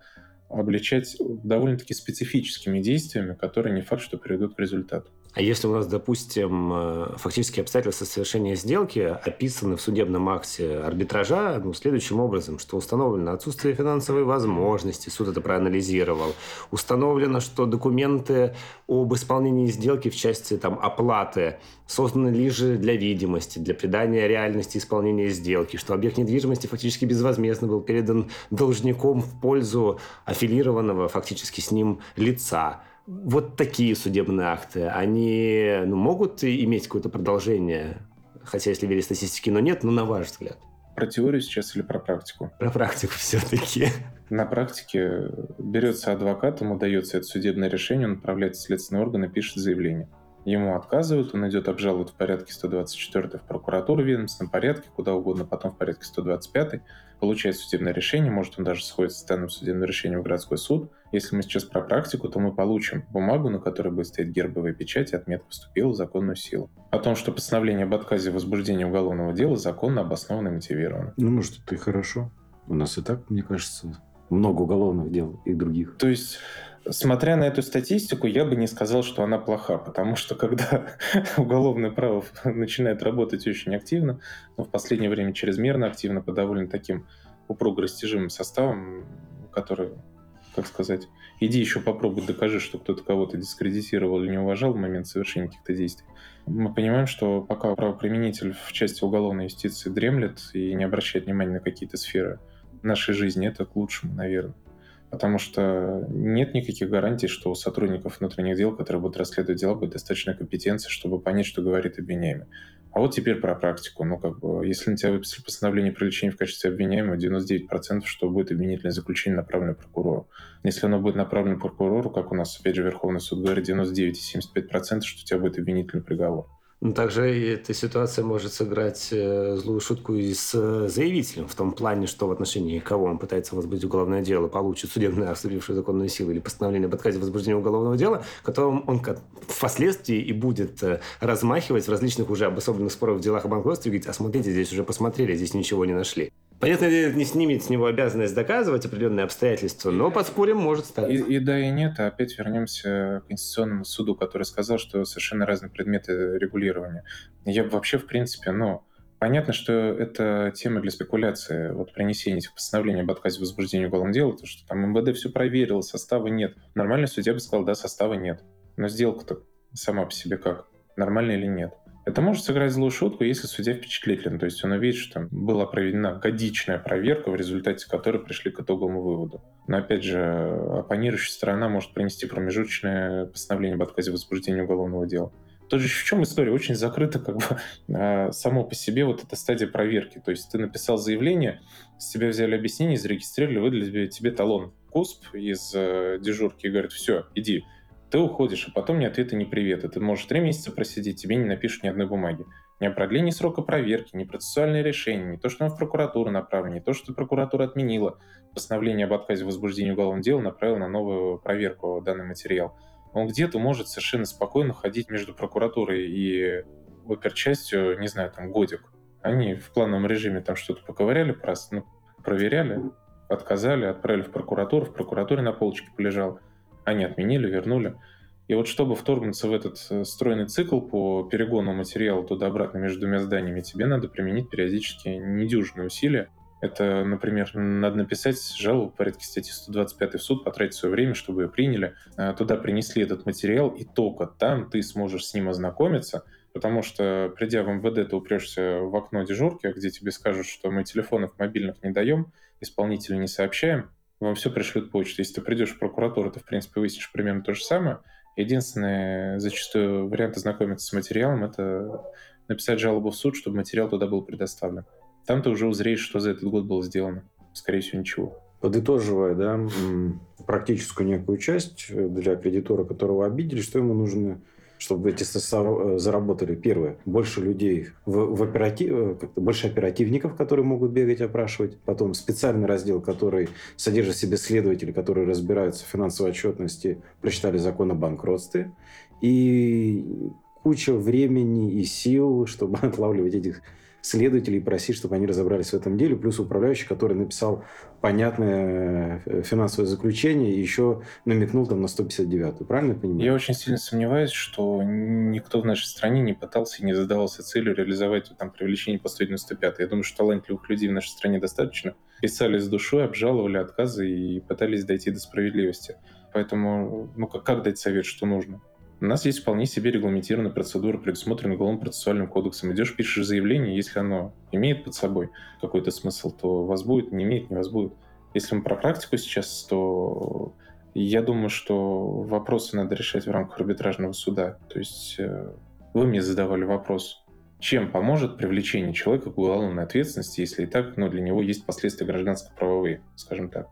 обличать довольно-таки специфическими действиями, которые не факт, что приведут к результату. А если у нас, допустим, э, фактические обстоятельства совершения сделки описаны в судебном акте арбитража ну, следующим образом, что установлено отсутствие финансовой возможности, суд это проанализировал, установлено, что документы об исполнении сделки в части там, оплаты созданы лишь для видимости, для придания реальности исполнения сделки, что объект недвижимости фактически безвозмездно был передан должником в пользу аффилированного фактически с ним лица вот такие судебные акты, они ну, могут иметь какое-то продолжение? Хотя, если верить статистике, но нет, но на ваш взгляд. Про теорию сейчас или про практику? Про практику <laughs> все-таки. На практике берется адвокат, ему дается это судебное решение, он отправляет в следственный орган и пишет заявление. Ему отказывают, он идет обжалует в порядке 124 в прокуратуру ведомственном порядке, куда угодно, потом в порядке 125 получает судебное решение, может он даже сходит с данным судебным решением в городской суд. Если мы сейчас про практику, то мы получим бумагу, на которой будет стоять гербовая печать, и отметка вступила в законную силу. О том, что постановление об отказе в возбуждении уголовного дела законно обосновано и мотивировано. Ну, может, это и хорошо. У нас и так, мне кажется, много уголовных дел и других. То есть Смотря на эту статистику, я бы не сказал, что она плоха, потому что когда <laughs> уголовное право начинает работать очень активно, но в последнее время чрезмерно активно по довольно таким упруго растяжимым составам, который, как сказать, иди еще попробуй докажи, что кто-то кого-то дискредитировал или не уважал в момент совершения каких-то действий. Мы понимаем, что пока правоприменитель в части уголовной юстиции дремлет и не обращает внимания на какие-то сферы нашей жизни, это к лучшему, наверное потому что нет никаких гарантий, что у сотрудников внутренних дел, которые будут расследовать дела, будет достаточно компетенции, чтобы понять, что говорит обвиняемый. А вот теперь про практику. Ну, как бы, если на тебя выписали постановление о в качестве обвиняемого, 99% что будет обвинительное заключение направлено прокурору. Если оно будет направлено прокурору, как у нас, опять же, Верховный суд говорит, 99,75%, что у тебя будет обвинительный приговор. Ну, также эта ситуация может сыграть э, злую шутку и с э, заявителем, в том плане, что в отношении кого он пытается возбудить уголовное дело, получит судебное вступившее законную силу или постановление об отказе возбуждения уголовного дела, которым он впоследствии и будет э, размахивать в различных уже обособленных спорах в делах о банкротстве и говорить, а смотрите, здесь уже посмотрели, здесь ничего не нашли. Понятно, это не снимет с него обязанность доказывать определенные обстоятельства, но под спорем может стать. И, и да, и нет. А опять вернемся к Конституционному суду, который сказал, что совершенно разные предметы регулирования. Я вообще, в принципе, ну, понятно, что это тема для спекуляции. Вот принесение этих постановлений об отказе возбуждения уголовного дела, то, что там МВД все проверил, состава нет. Нормальный судья бы сказал, да, состава нет. Но сделка-то сама по себе как? Нормальная или нет? Это может сыграть злую шутку, если судья впечатлителен. То есть он увидит, что там была проведена годичная проверка, в результате которой пришли к итоговому выводу. Но опять же, оппонирующая сторона может принести промежуточное постановление об отказе возбуждения уголовного дела. Тоже в чем история? Очень закрыта как бы <laughs> а, само по себе вот эта стадия проверки. То есть ты написал заявление, с тебя взяли объяснение, зарегистрировали, выдали тебе талон КУСП из э, дежурки и говорят, все, иди, ты уходишь, а потом ни ответа, ни привета. Ты можешь три месяца просидеть, тебе не напишут ни одной бумаги. Ни о продлении срока проверки, ни процессуальное решение, не то, что он в прокуратуру направлен, не то, что прокуратура отменила постановление об отказе возбуждения уголовного дела, направила на новую проверку данный материал. Он где-то может совершенно спокойно ходить между прокуратурой и оперчастью, не знаю, там, годик. Они в плановом режиме там что-то поковыряли, просто ну, проверяли, отказали, отправили в прокуратуру, в прокуратуре на полочке полежал. Они отменили, вернули. И вот чтобы вторгнуться в этот э, стройный цикл по перегону материала туда-обратно между двумя зданиями, тебе надо применить периодически недюжинные усилия. Это, например, надо написать жалобу в порядке статьи 125 в суд, потратить свое время, чтобы ее приняли. Э, туда принесли этот материал, и только там ты сможешь с ним ознакомиться, потому что, придя в МВД, ты упрешься в окно дежурки, где тебе скажут, что мы телефонов мобильных не даем, исполнителю не сообщаем, вам все пришлют почту. Если ты придешь в прокуратуру, ты, в принципе, выяснишь примерно то же самое. Единственный зачастую вариант ознакомиться с материалом — это написать жалобу в суд, чтобы материал туда был предоставлен. Там ты уже узреешь, что за этот год было сделано. Скорее всего, ничего. Подытоживая, да, практическую некую часть для кредитора, которого обидели, что ему нужно чтобы эти СССР заработали. Первое, больше людей в, в оператив, э, больше оперативников, которые могут бегать, опрашивать. Потом специальный раздел, который содержит в себе следователи, которые разбираются в финансовой отчетности, прочитали закон о банкротстве. И куча времени и сил, чтобы <laughs> отлавливать этих следователей просить, чтобы они разобрались в этом деле, плюс управляющий, который написал понятное э, финансовое заключение и еще намекнул там на 159-ю. Правильно я понимаю? Я очень сильно сомневаюсь, что никто в нашей стране не пытался и не задавался целью реализовать там привлечение по 195 Я думаю, что талантливых людей в нашей стране достаточно. Писали с душой, обжаловали отказы и пытались дойти до справедливости. Поэтому, ну как, как дать совет, что нужно? У нас есть вполне себе регламентированная процедура, предусмотренная Уголовным процессуальным кодексом. Идешь, пишешь заявление, если оно имеет под собой какой-то смысл, то вас будет, не имеет, не вас будет. Если мы про практику сейчас, то я думаю, что вопросы надо решать в рамках арбитражного суда. То есть э, вы мне задавали вопрос, чем поможет привлечение человека к уголовной ответственности, если и так ну, для него есть последствия гражданско-правовые, скажем так.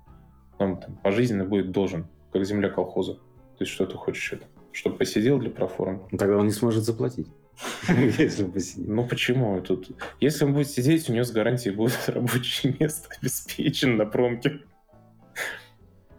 Он там, пожизненно будет должен, как земля колхоза. То есть что ты хочешь это? Чтобы посидел для проформы. Ну, тогда он не сможет заплатить. <laughs> Если он посидит. Ну почему? Тут... Если он будет сидеть, у него с гарантией будет <laughs> рабочее место обеспечено на промке.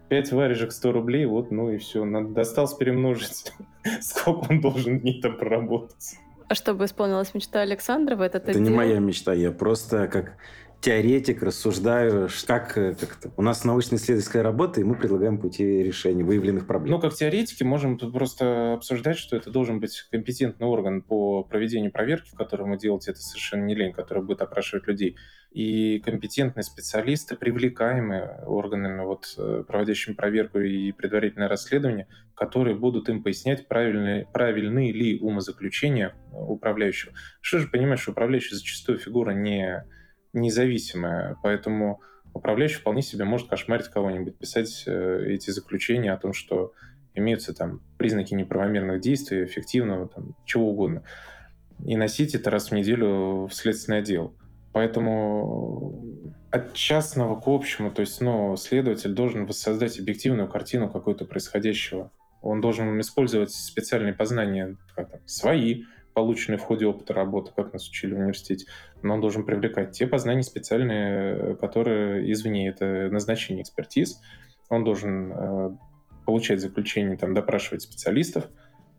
5 варежек 100 рублей, вот, ну и все. Надо досталось перемножить. <laughs> Сколько он должен дней там проработать. А чтобы исполнилась мечта Александра в этот Это не моя мечта, я просто как теоретик, рассуждаю, как, э, как -то. у нас научно-исследовательская работа, и мы предлагаем пути решения выявленных проблем. Ну, как теоретики можем просто обсуждать, что это должен быть компетентный орган по проведению проверки, в котором делать это совершенно не лень, который будет опрашивать людей. И компетентные специалисты, привлекаемые органами, вот, э, проводящими проверку и предварительное расследование, которые будут им пояснять, правильные, правильные ли умозаключения управляющего. Что же понимаешь, что управляющий зачастую фигура не независимая, поэтому управляющий вполне себе может кошмарить кого-нибудь, писать э, эти заключения о том, что имеются там признаки неправомерных действий, эффективного, там, чего угодно. И носить это раз в неделю в следственный отдел. Поэтому от частного к общему, то есть ну, следователь должен воссоздать объективную картину какой-то происходящего. Он должен использовать специальные познания, как там, свои, полученные в ходе опыта работы, как нас учили в университете, но он должен привлекать те познания специальные, которые извне, это назначение экспертиз. Он должен э, получать заключение, там, допрашивать специалистов,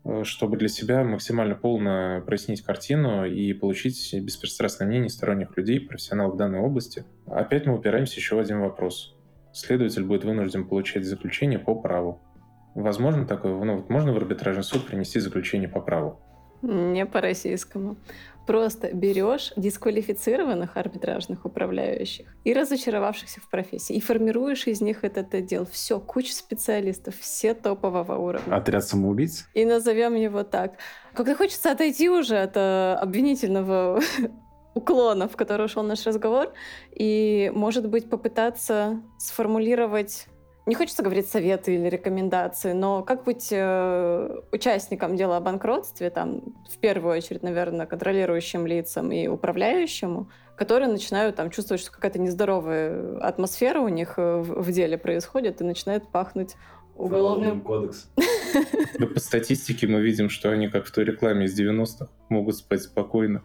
э, чтобы для себя максимально полно прояснить картину и получить беспристрастное мнение сторонних людей, профессионалов в данной области. Опять мы упираемся еще в один вопрос. Следователь будет вынужден получать заключение по праву. Возможно такое? Ну, вот можно в арбитражный суд принести заключение по праву? Не по-российскому. Просто берешь дисквалифицированных арбитражных управляющих и разочаровавшихся в профессии, и формируешь из них этот отдел. Все, куча специалистов, все топового уровня. Отряд самоубийц? И назовем его так. Когда хочется отойти уже от э, обвинительного <laughs> уклона, в который ушел наш разговор, и, может быть, попытаться сформулировать не хочется говорить советы или рекомендации, но как быть э, участником дела о банкротстве, там, в первую очередь, наверное, контролирующим лицам и управляющему, которые начинают там чувствовать, что какая-то нездоровая атмосфера у них э, в, в деле происходит и начинает пахнуть уголовным кодекс. <laughs> По статистике мы видим, что они, как в той рекламе из 90-х, могут спать спокойно.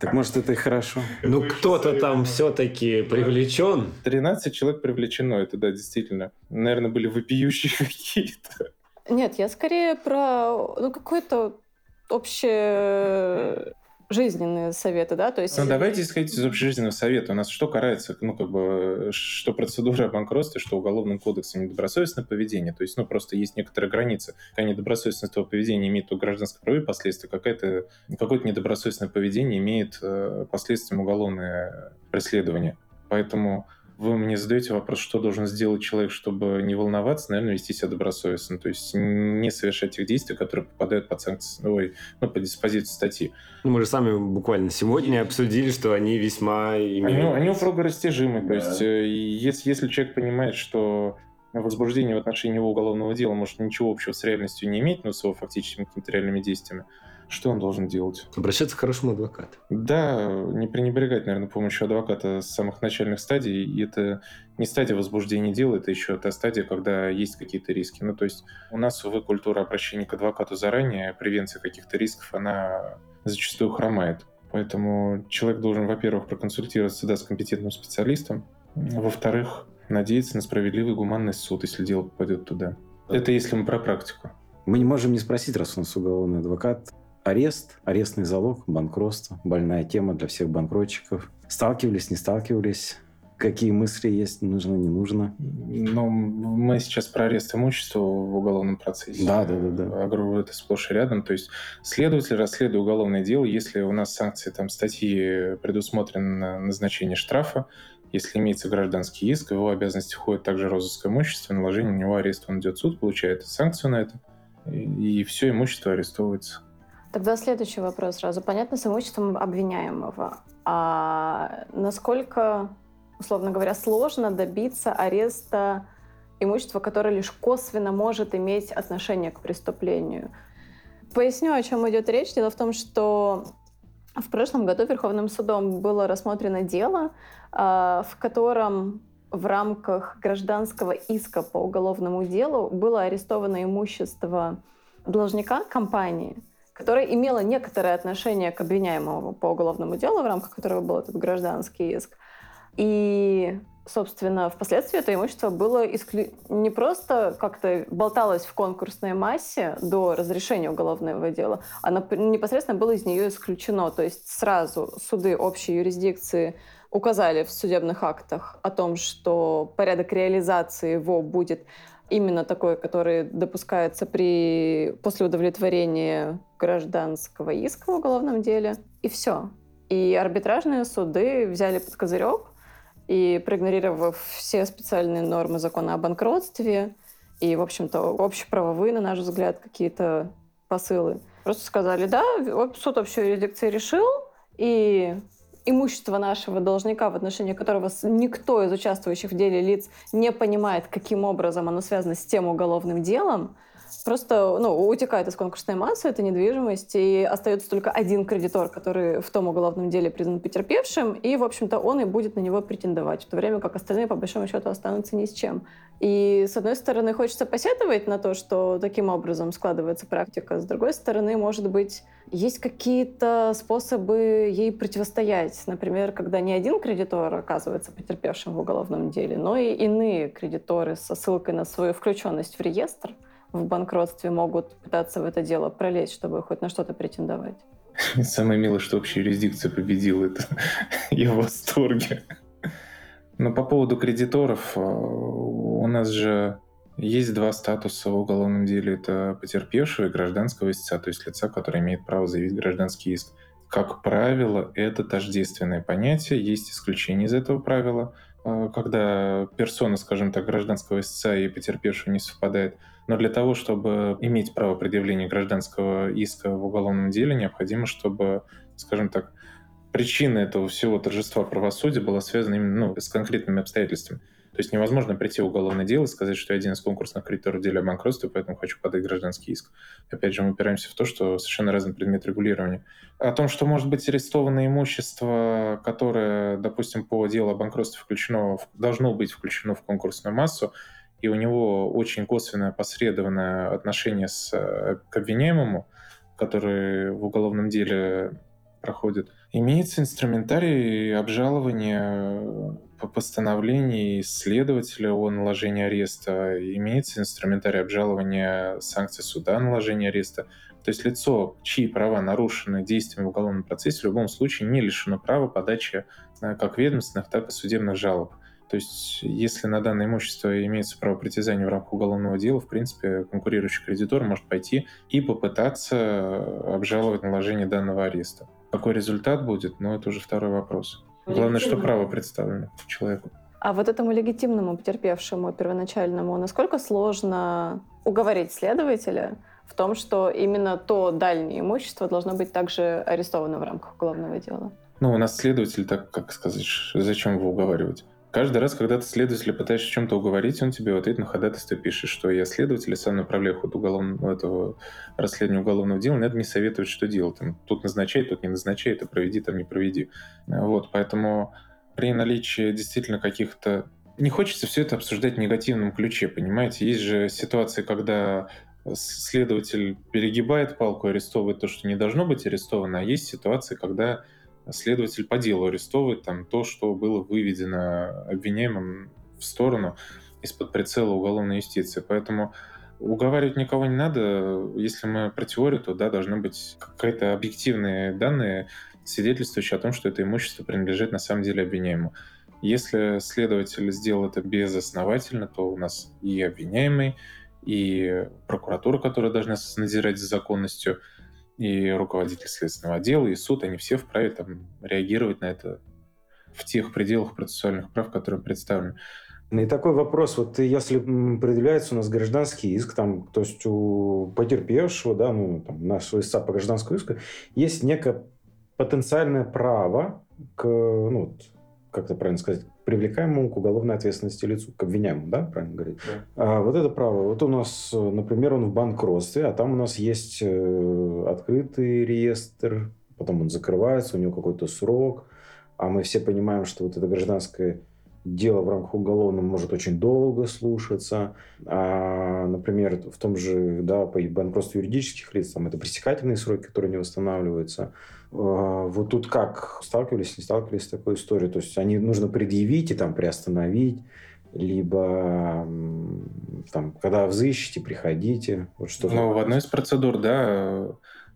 Так может, это и хорошо. Ну, кто-то там все-таки привлечен. 13 человек привлечено, это да, действительно. Наверное, были вопиющие <laughs> какие-то. Нет, я скорее про ну, какое-то общее жизненные советы, да, то есть... Ну, давайте исходить из общежизненного совета. У нас что карается, ну, как бы, что процедура о банкротстве, что уголовным кодексом недобросовестное поведение. То есть, ну, просто есть некоторые границы. Когда недобросовестность этого поведения имеет у гражданско-правовые последствия, какое-то какое недобросовестное поведение имеет э, последствием уголовное преследование. Поэтому вы мне задаете вопрос, что должен сделать человек, чтобы не волноваться, наверное, вести себя добросовестно, то есть не совершать тех действий, которые попадают под санкции, ой, ну, под диспозицию статьи. Ну, мы же сами буквально сегодня обсудили, что они весьма имеют... Они, они упруго растяжимы, да. то есть э, если, если человек понимает, что возбуждение в отношении его уголовного дела может ничего общего с реальностью не иметь, но с его фактическими какими-то реальными действиями, что он должен делать? Обращаться к хорошему адвокату. Да, не пренебрегать, наверное, помощью адвоката с самых начальных стадий. И это не стадия возбуждения дела, это еще та стадия, когда есть какие-то риски. Ну, то есть у нас, увы, культура обращения к адвокату заранее, превенция каких-то рисков, она зачастую хромает. Поэтому человек должен, во-первых, проконсультироваться да, с компетентным специалистом, во-вторых, надеяться на справедливый гуманный суд, если дело попадет туда. Это если мы про практику. Мы не можем не спросить, раз у нас уголовный адвокат, арест, арестный залог, банкротство. Больная тема для всех банкротчиков. Сталкивались, не сталкивались? Какие мысли есть, нужно, не нужно? Ну, мы сейчас про арест имущества в уголовном процессе. Да, да, да. да. Агро это сплошь и рядом. То есть следователь расследует уголовное дело, если у нас санкции там статьи предусмотрены на назначение штрафа, если имеется гражданский иск, в его обязанности входит также розыск имущества, наложение на него ареста. Он идет в суд, получает санкцию на это, и все имущество арестовывается. Тогда следующий вопрос сразу. Понятно, с имуществом обвиняемого. А насколько, условно говоря, сложно добиться ареста имущества, которое лишь косвенно может иметь отношение к преступлению? Поясню, о чем идет речь. Дело в том, что в прошлом году Верховным судом было рассмотрено дело, а, в котором в рамках гражданского иска по уголовному делу было арестовано имущество должника компании, которая имела некоторое отношение к обвиняемому по уголовному делу, в рамках которого был этот гражданский иск. И собственно, впоследствии это имущество было исклю... не просто как-то болталось в конкурсной массе до разрешения уголовного дела, а непосредственно было из нее исключено. То есть сразу суды общей юрисдикции указали в судебных актах о том, что порядок реализации его будет именно такой, который допускается при... после удовлетворения гражданского иска в уголовном деле. И все. И арбитражные суды взяли под козырек и проигнорировав все специальные нормы закона о банкротстве и, в общем-то, общеправовые, на наш взгляд, какие-то посылы, просто сказали, да, суд общей юрисдикции решил, и имущество нашего должника, в отношении которого никто из участвующих в деле лиц не понимает, каким образом оно связано с тем уголовным делом, просто ну, утекает из конкурсной массы эта недвижимость, и остается только один кредитор, который в том уголовном деле признан потерпевшим, и, в общем-то, он и будет на него претендовать, в то время как остальные, по большому счету, останутся ни с чем. И, с одной стороны, хочется посетовать на то, что таким образом складывается практика, с другой стороны, может быть, есть какие-то способы ей противостоять. Например, когда не один кредитор оказывается потерпевшим в уголовном деле, но и иные кредиторы со ссылкой на свою включенность в реестр – в банкротстве могут пытаться в это дело пролезть, чтобы хоть на что-то претендовать. <laughs> Самое милое, что общая юрисдикция победила. Это <laughs> я в восторге. Но по поводу кредиторов, э, у нас же есть два статуса в уголовном деле. Это потерпевшего и гражданского истца, то есть лица, которое имеет право заявить гражданский иск. Как правило, это тождественное понятие. Есть исключения из этого правила, э, когда персона, скажем так, гражданского истца и потерпевшего не совпадает – но для того, чтобы иметь право предъявления гражданского иска в уголовном деле, необходимо, чтобы, скажем так, причина этого всего торжества правосудия была связана именно ну, с конкретными обстоятельствами. То есть невозможно прийти в уголовное дело и сказать, что я один из конкурсных кредиторов в деле о банкротстве, поэтому хочу подать гражданский иск. Опять же, мы упираемся в то, что совершенно разный предмет регулирования. О том, что может быть арестовано имущество, которое, допустим, по делу о банкротстве включено, должно быть включено в конкурсную массу, и у него очень косвенное посредованное отношение с, э, к обвиняемому, который в уголовном деле проходит, имеется инструментарий обжалования по постановлению следователя о наложении ареста, имеется инструментарий обжалования санкций суда о наложении ареста. То есть лицо, чьи права нарушены действиями в уголовном процессе, в любом случае не лишено права подачи как ведомственных, так и судебных жалоб. То есть, если на данное имущество имеется право притязания в рамках уголовного дела, в принципе, конкурирующий кредитор может пойти и попытаться обжаловать наложение данного ареста. Какой результат будет, ну, это уже второй вопрос. Главное, что право представлено человеку. А вот этому легитимному потерпевшему первоначальному, насколько сложно уговорить следователя в том, что именно то дальнее имущество должно быть также арестовано в рамках уголовного дела? Ну, у нас следователь, так как сказать, зачем его уговаривать? Каждый раз, когда ты следователя пытаешься чем-то уговорить, он тебе в ответ на ходатайство пишет, что я следователь, сам направляю ход уголовного, этого расследования уголовного дела, надо мне советовать, что делать. Там, тут назначай, тут не назначай, это проведи, там не проведи. Вот, поэтому при наличии действительно каких-то... Не хочется все это обсуждать в негативном ключе, понимаете? Есть же ситуации, когда следователь перегибает палку, арестовывает то, что не должно быть арестовано, а есть ситуации, когда следователь по делу арестовывает там то, что было выведено обвиняемым в сторону из-под прицела уголовной юстиции. Поэтому уговаривать никого не надо. Если мы про теорию, то да, должны быть какие-то объективные данные, свидетельствующие о том, что это имущество принадлежит на самом деле обвиняемому. Если следователь сделал это безосновательно, то у нас и обвиняемый, и прокуратура, которая должна надзирать за законностью, и руководитель следственного отдела, и суд, они все вправе там реагировать на это в тех пределах процессуальных прав, которые представлены. Ну и такой вопрос, вот если предъявляется у нас гражданский иск, там, то есть у потерпевшего, да, ну, там, нашего истца по гражданскому иску, есть некое потенциальное право к, ну, как это правильно сказать, привлекаемому к уголовной ответственности лицу, к обвиняемому, да, правильно говорить? Да. А, вот это право. Вот у нас, например, он в банкротстве, а там у нас есть э, открытый реестр, потом он закрывается, у него какой-то срок, а мы все понимаем, что вот это гражданское дело в рамках уголовного может очень долго слушаться. А, например, в том же, да, по банкротству юридических лиц, там это пресекательные сроки, которые не восстанавливаются. А, вот тут как? Сталкивались, не сталкивались с такой историей? То есть они нужно предъявить и там приостановить, либо там, когда взыщите, приходите. Вот что ну, в одной из процедур, да,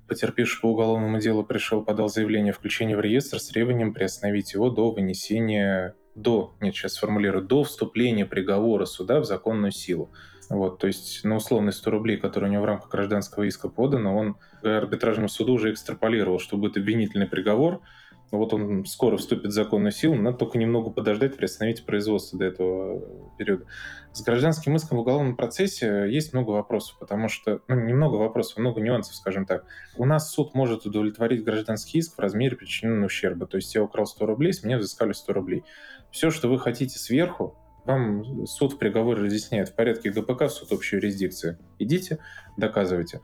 потерпевший по уголовному делу пришел, подал заявление о включении в реестр с требованием приостановить его до вынесения до, нет, сейчас сформулирую, до вступления приговора суда в законную силу. Вот, то есть на условные 100 рублей, которые у него в рамках гражданского иска подано, он арбитражному суду уже экстраполировал, что будет обвинительный приговор, вот он скоро вступит в законную силу, надо только немного подождать, приостановить производство до этого периода. С гражданским иском в уголовном процессе есть много вопросов, потому что, ну, не много вопросов, а много нюансов, скажем так. У нас суд может удовлетворить гражданский иск в размере причиненного ущерба. То есть я украл 100 рублей, с меня взыскали 100 рублей. Все, что вы хотите сверху, вам суд в приговоре разъясняет в порядке ГПК, суд общей юрисдикции. Идите, доказывайте.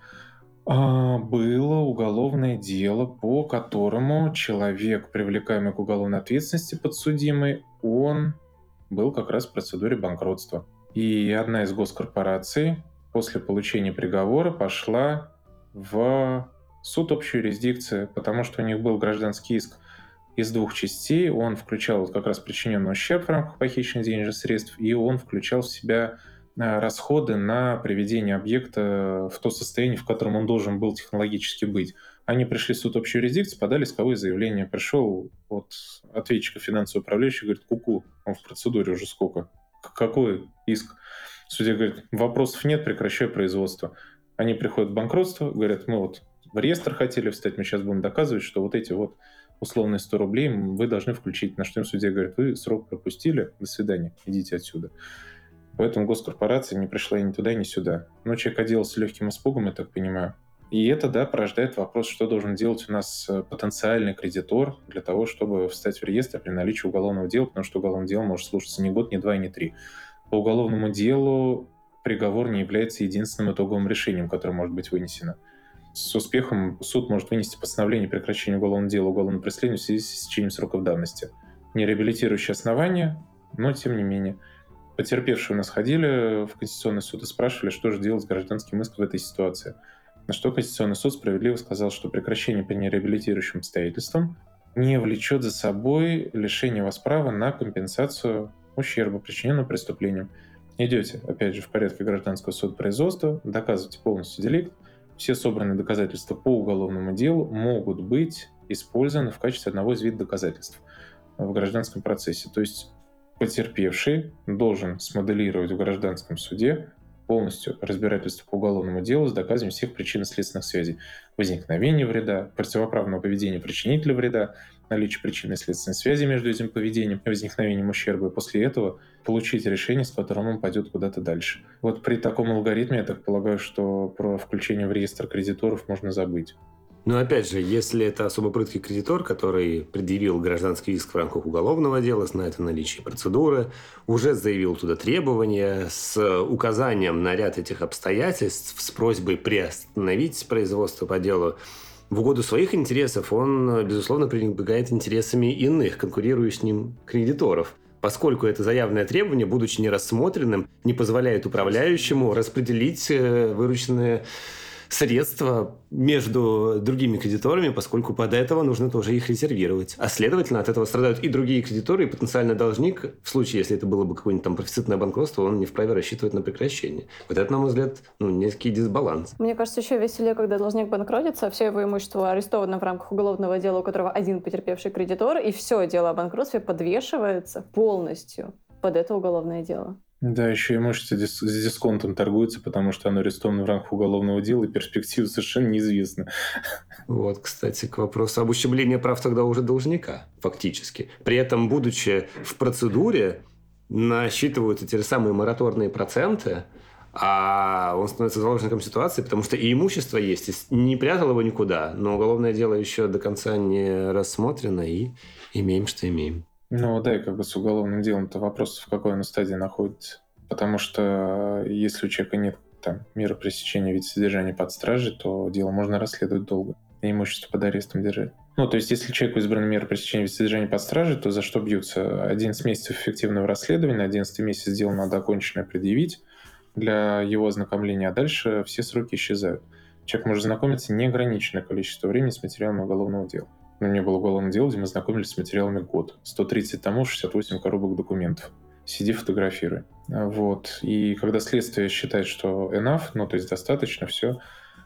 А, было уголовное дело, по которому человек, привлекаемый к уголовной ответственности, подсудимый, он был как раз в процедуре банкротства. И одна из госкорпораций после получения приговора пошла в суд общей юрисдикции, потому что у них был гражданский иск из двух частей. Он включал как раз причиненный ущерб в рамках похищенных денежных средств, и он включал в себя э, расходы на приведение объекта в то состояние, в котором он должен был технологически быть. Они пришли в суд общей юрисдикции, подали исковое заявление. Пришел вот ответчика финансового управляющего, говорит, куку, он в процедуре уже сколько? Какой иск? Судья говорит, вопросов нет, прекращай производство. Они приходят в банкротство, говорят, мы вот в реестр хотели встать, мы сейчас будем доказывать, что вот эти вот условные 100 рублей вы должны включить. На что им судья говорит, вы срок пропустили, до свидания, идите отсюда. Поэтому госкорпорация не пришла ни туда, ни сюда. Но человек оделся легким испугом, я так понимаю. И это, да, порождает вопрос, что должен делать у нас э, потенциальный кредитор для того, чтобы встать в реестр при наличии уголовного дела, потому что уголовное дело может слушаться не год, не два, не три. По уголовному делу приговор не является единственным итоговым решением, которое может быть вынесено с успехом суд может вынести постановление о прекращении уголовного дела уголовного преследования в связи с истечением сроков давности. Не реабилитирующее основание, но тем не менее. Потерпевшие у нас ходили в Конституционный суд и спрашивали, что же делать с гражданским иском в этой ситуации. На что Конституционный суд справедливо сказал, что прекращение по нереабилитирующим обстоятельствам не влечет за собой лишение вас права на компенсацию ущерба, причиненного преступлением. Идете, опять же, в порядке гражданского судопроизводства, доказываете полностью деликт, все собранные доказательства по уголовному делу могут быть использованы в качестве одного из видов доказательств в гражданском процессе. То есть потерпевший должен смоделировать в гражданском суде полностью разбирательство по уголовному делу с доказыванием всех причин следственных связей. Возникновения вреда, противоправного поведения причинителя вреда, наличие причины и следственной связи между этим поведением и возникновением ущерба, и после этого получить решение, с которым он пойдет куда-то дальше. Вот при таком алгоритме, я так полагаю, что про включение в реестр кредиторов можно забыть. Но опять же, если это особо прыткий кредитор, который предъявил гражданский иск в рамках уголовного дела, знает о наличии процедуры, уже заявил туда требования с указанием на ряд этих обстоятельств, с просьбой приостановить производство по делу, в угоду своих интересов он, безусловно, пренебрегает интересами иных, конкурирующих с ним кредиторов. Поскольку это заявленное требование, будучи нерассмотренным, не позволяет управляющему распределить э, вырученные средства между другими кредиторами, поскольку под этого нужно тоже их резервировать. А следовательно, от этого страдают и другие кредиторы, и потенциальный должник, в случае, если это было бы какое-нибудь там профицитное банкротство, он не вправе рассчитывать на прекращение. Вот это, на мой взгляд, ну, некий дисбаланс. Мне кажется, еще веселее, когда должник банкротится, все его имущество арестовано в рамках уголовного дела, у которого один потерпевший кредитор, и все дело о банкротстве подвешивается полностью под это уголовное дело. Да, еще имущество с дисконтом торгуется, потому что оно арестовано в рамках уголовного дела, и перспективы совершенно неизвестны. Вот, кстати, к вопросу об ущемлении прав тогда уже должника, фактически. При этом, будучи в процедуре, насчитываются те же самые мораторные проценты, а он становится заложником ситуации, потому что и имущество есть, и не прятал его никуда, но уголовное дело еще до конца не рассмотрено, и имеем, что имеем. Ну да, и как бы с уголовным делом-то вопрос, в какой оно стадии находится. Потому что э, если у человека нет там меры пресечения в виде содержания под стражей, то дело можно расследовать долго и имущество под арестом держать. Ну, то есть, если человеку избрана мера пресечения в виде содержания под стражей, то за что бьются? 11 месяцев эффективного расследования, 11 месяц дело надо оконченное предъявить для его ознакомления, а дальше все сроки исчезают. Человек может знакомиться неограниченное количество времени с материалами уголовного дела. Меня было уголовное дело, где мы знакомились с материалами год. 130 томов, 68 коробок документов. Сиди, фотографируй. Вот. И когда следствие считает, что enough, ну, то есть достаточно, все,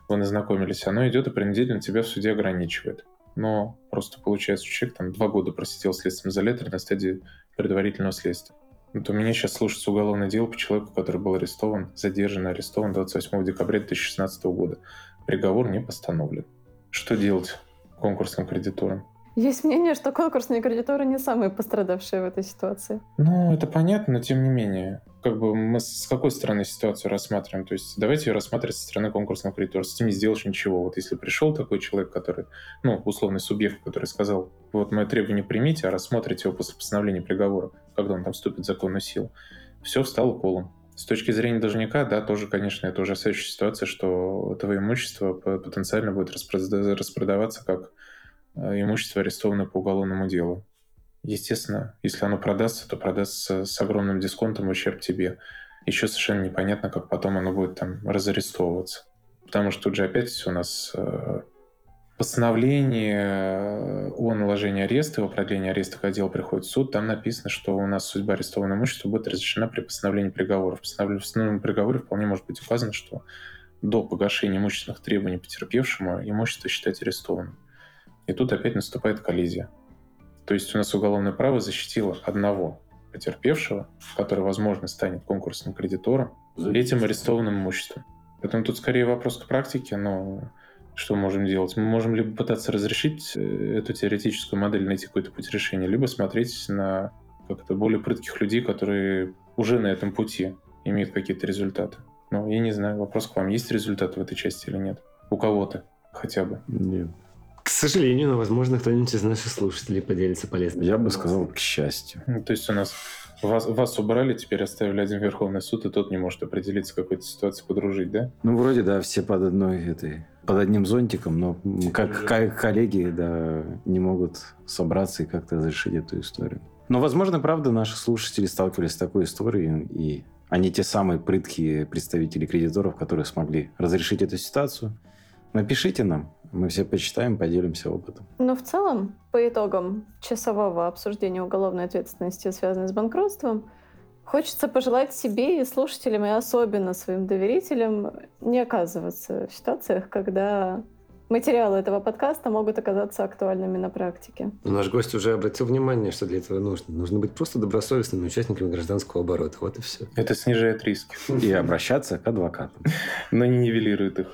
вы назнакомились, оно идет и принудительно тебя в суде ограничивает. Но просто получается, человек там два года просидел следственным изоляторе на стадии предварительного следствия. Вот у меня сейчас слушается уголовное дело по человеку, который был арестован, задержан арестован 28 декабря 2016 года. Приговор не постановлен. Что делать? Конкурсным кредиторам. Есть мнение, что конкурсные кредиторы не самые пострадавшие в этой ситуации. Ну, это понятно, но тем не менее. Как бы мы с какой стороны ситуацию рассматриваем? То есть давайте ее рассматривать со стороны конкурсного кредитора. С этим не сделаешь ничего. Вот если пришел такой человек, который, ну, условный субъект, который сказал, вот мое требование примите, а рассмотрите его после постановления приговора, когда он там вступит в законную силу. Все встало колом. С точки зрения должника, да, тоже, конечно, это ужасающая ситуация, что этого имущество потенциально будет распродаваться как э, имущество, арестованное по уголовному делу. Естественно, если оно продастся, то продастся с огромным дисконтом ущерб тебе. Еще совершенно непонятно, как потом оно будет там разарестовываться. Потому что тут же опять у нас постановление э, о наложении ареста, о продлении ареста, когда дело приходит в суд, там написано, что у нас судьба арестованного имущества будет разрешена при постановлении приговора. В постановленном приговоре вполне может быть указано, что до погашения имущественных требований потерпевшему имущество считать арестованным. И тут опять наступает коллизия. То есть у нас уголовное право защитило одного потерпевшего, который, возможно, станет конкурсным кредитором, этим арестованным имуществом. Поэтому тут скорее вопрос к практике, но что мы можем делать? Мы можем либо пытаться разрешить э, эту теоретическую модель, найти какой-то путь решения, либо смотреть на как-то более прытких людей, которые уже на этом пути имеют какие-то результаты. Ну, я не знаю, вопрос к вам, есть результаты в этой части или нет? У кого-то хотя бы? Нет. К сожалению, но, возможно, кто-нибудь из наших слушателей поделится полезным. Я бы сказал, к счастью. Ну, то есть у нас вас, вас убрали, теперь оставили один Верховный суд, и тот не может определиться, какой-то ситуации подружить, да? Ну, вроде, да, все под одной этой под одним зонтиком, но как, как коллеги да, не могут собраться и как-то разрешить эту историю. Но, возможно, правда, наши слушатели сталкивались с такой историей, и они те самые прыткие представители кредиторов, которые смогли разрешить эту ситуацию. Напишите нам, мы все почитаем, поделимся опытом. Но в целом, по итогам часового обсуждения уголовной ответственности, связанной с банкротством, Хочется пожелать себе и слушателям, и особенно своим доверителям не оказываться в ситуациях, когда материалы этого подкаста могут оказаться актуальными на практике. Но наш гость уже обратил внимание, что для этого нужно. Нужно быть просто добросовестными участниками гражданского оборота. Вот и все. Это снижает риски. И обращаться к адвокатам. Но не нивелирует их.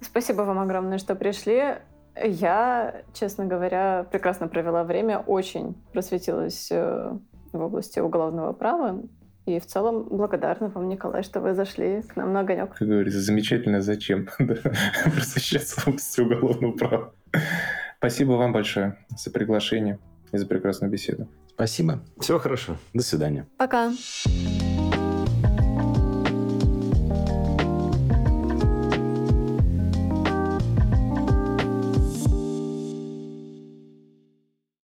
Спасибо вам огромное, что пришли. Я, честно говоря, прекрасно провела время, очень просветилась э, в области уголовного права. И в целом благодарна вам, Николай, что вы зашли к нам на огонек. Как говорится, замечательно, зачем? <laughs> Просто сейчас в области уголовного права. Спасибо вам большое за приглашение и за прекрасную беседу. Спасибо. Всего хорошего. До свидания. Пока.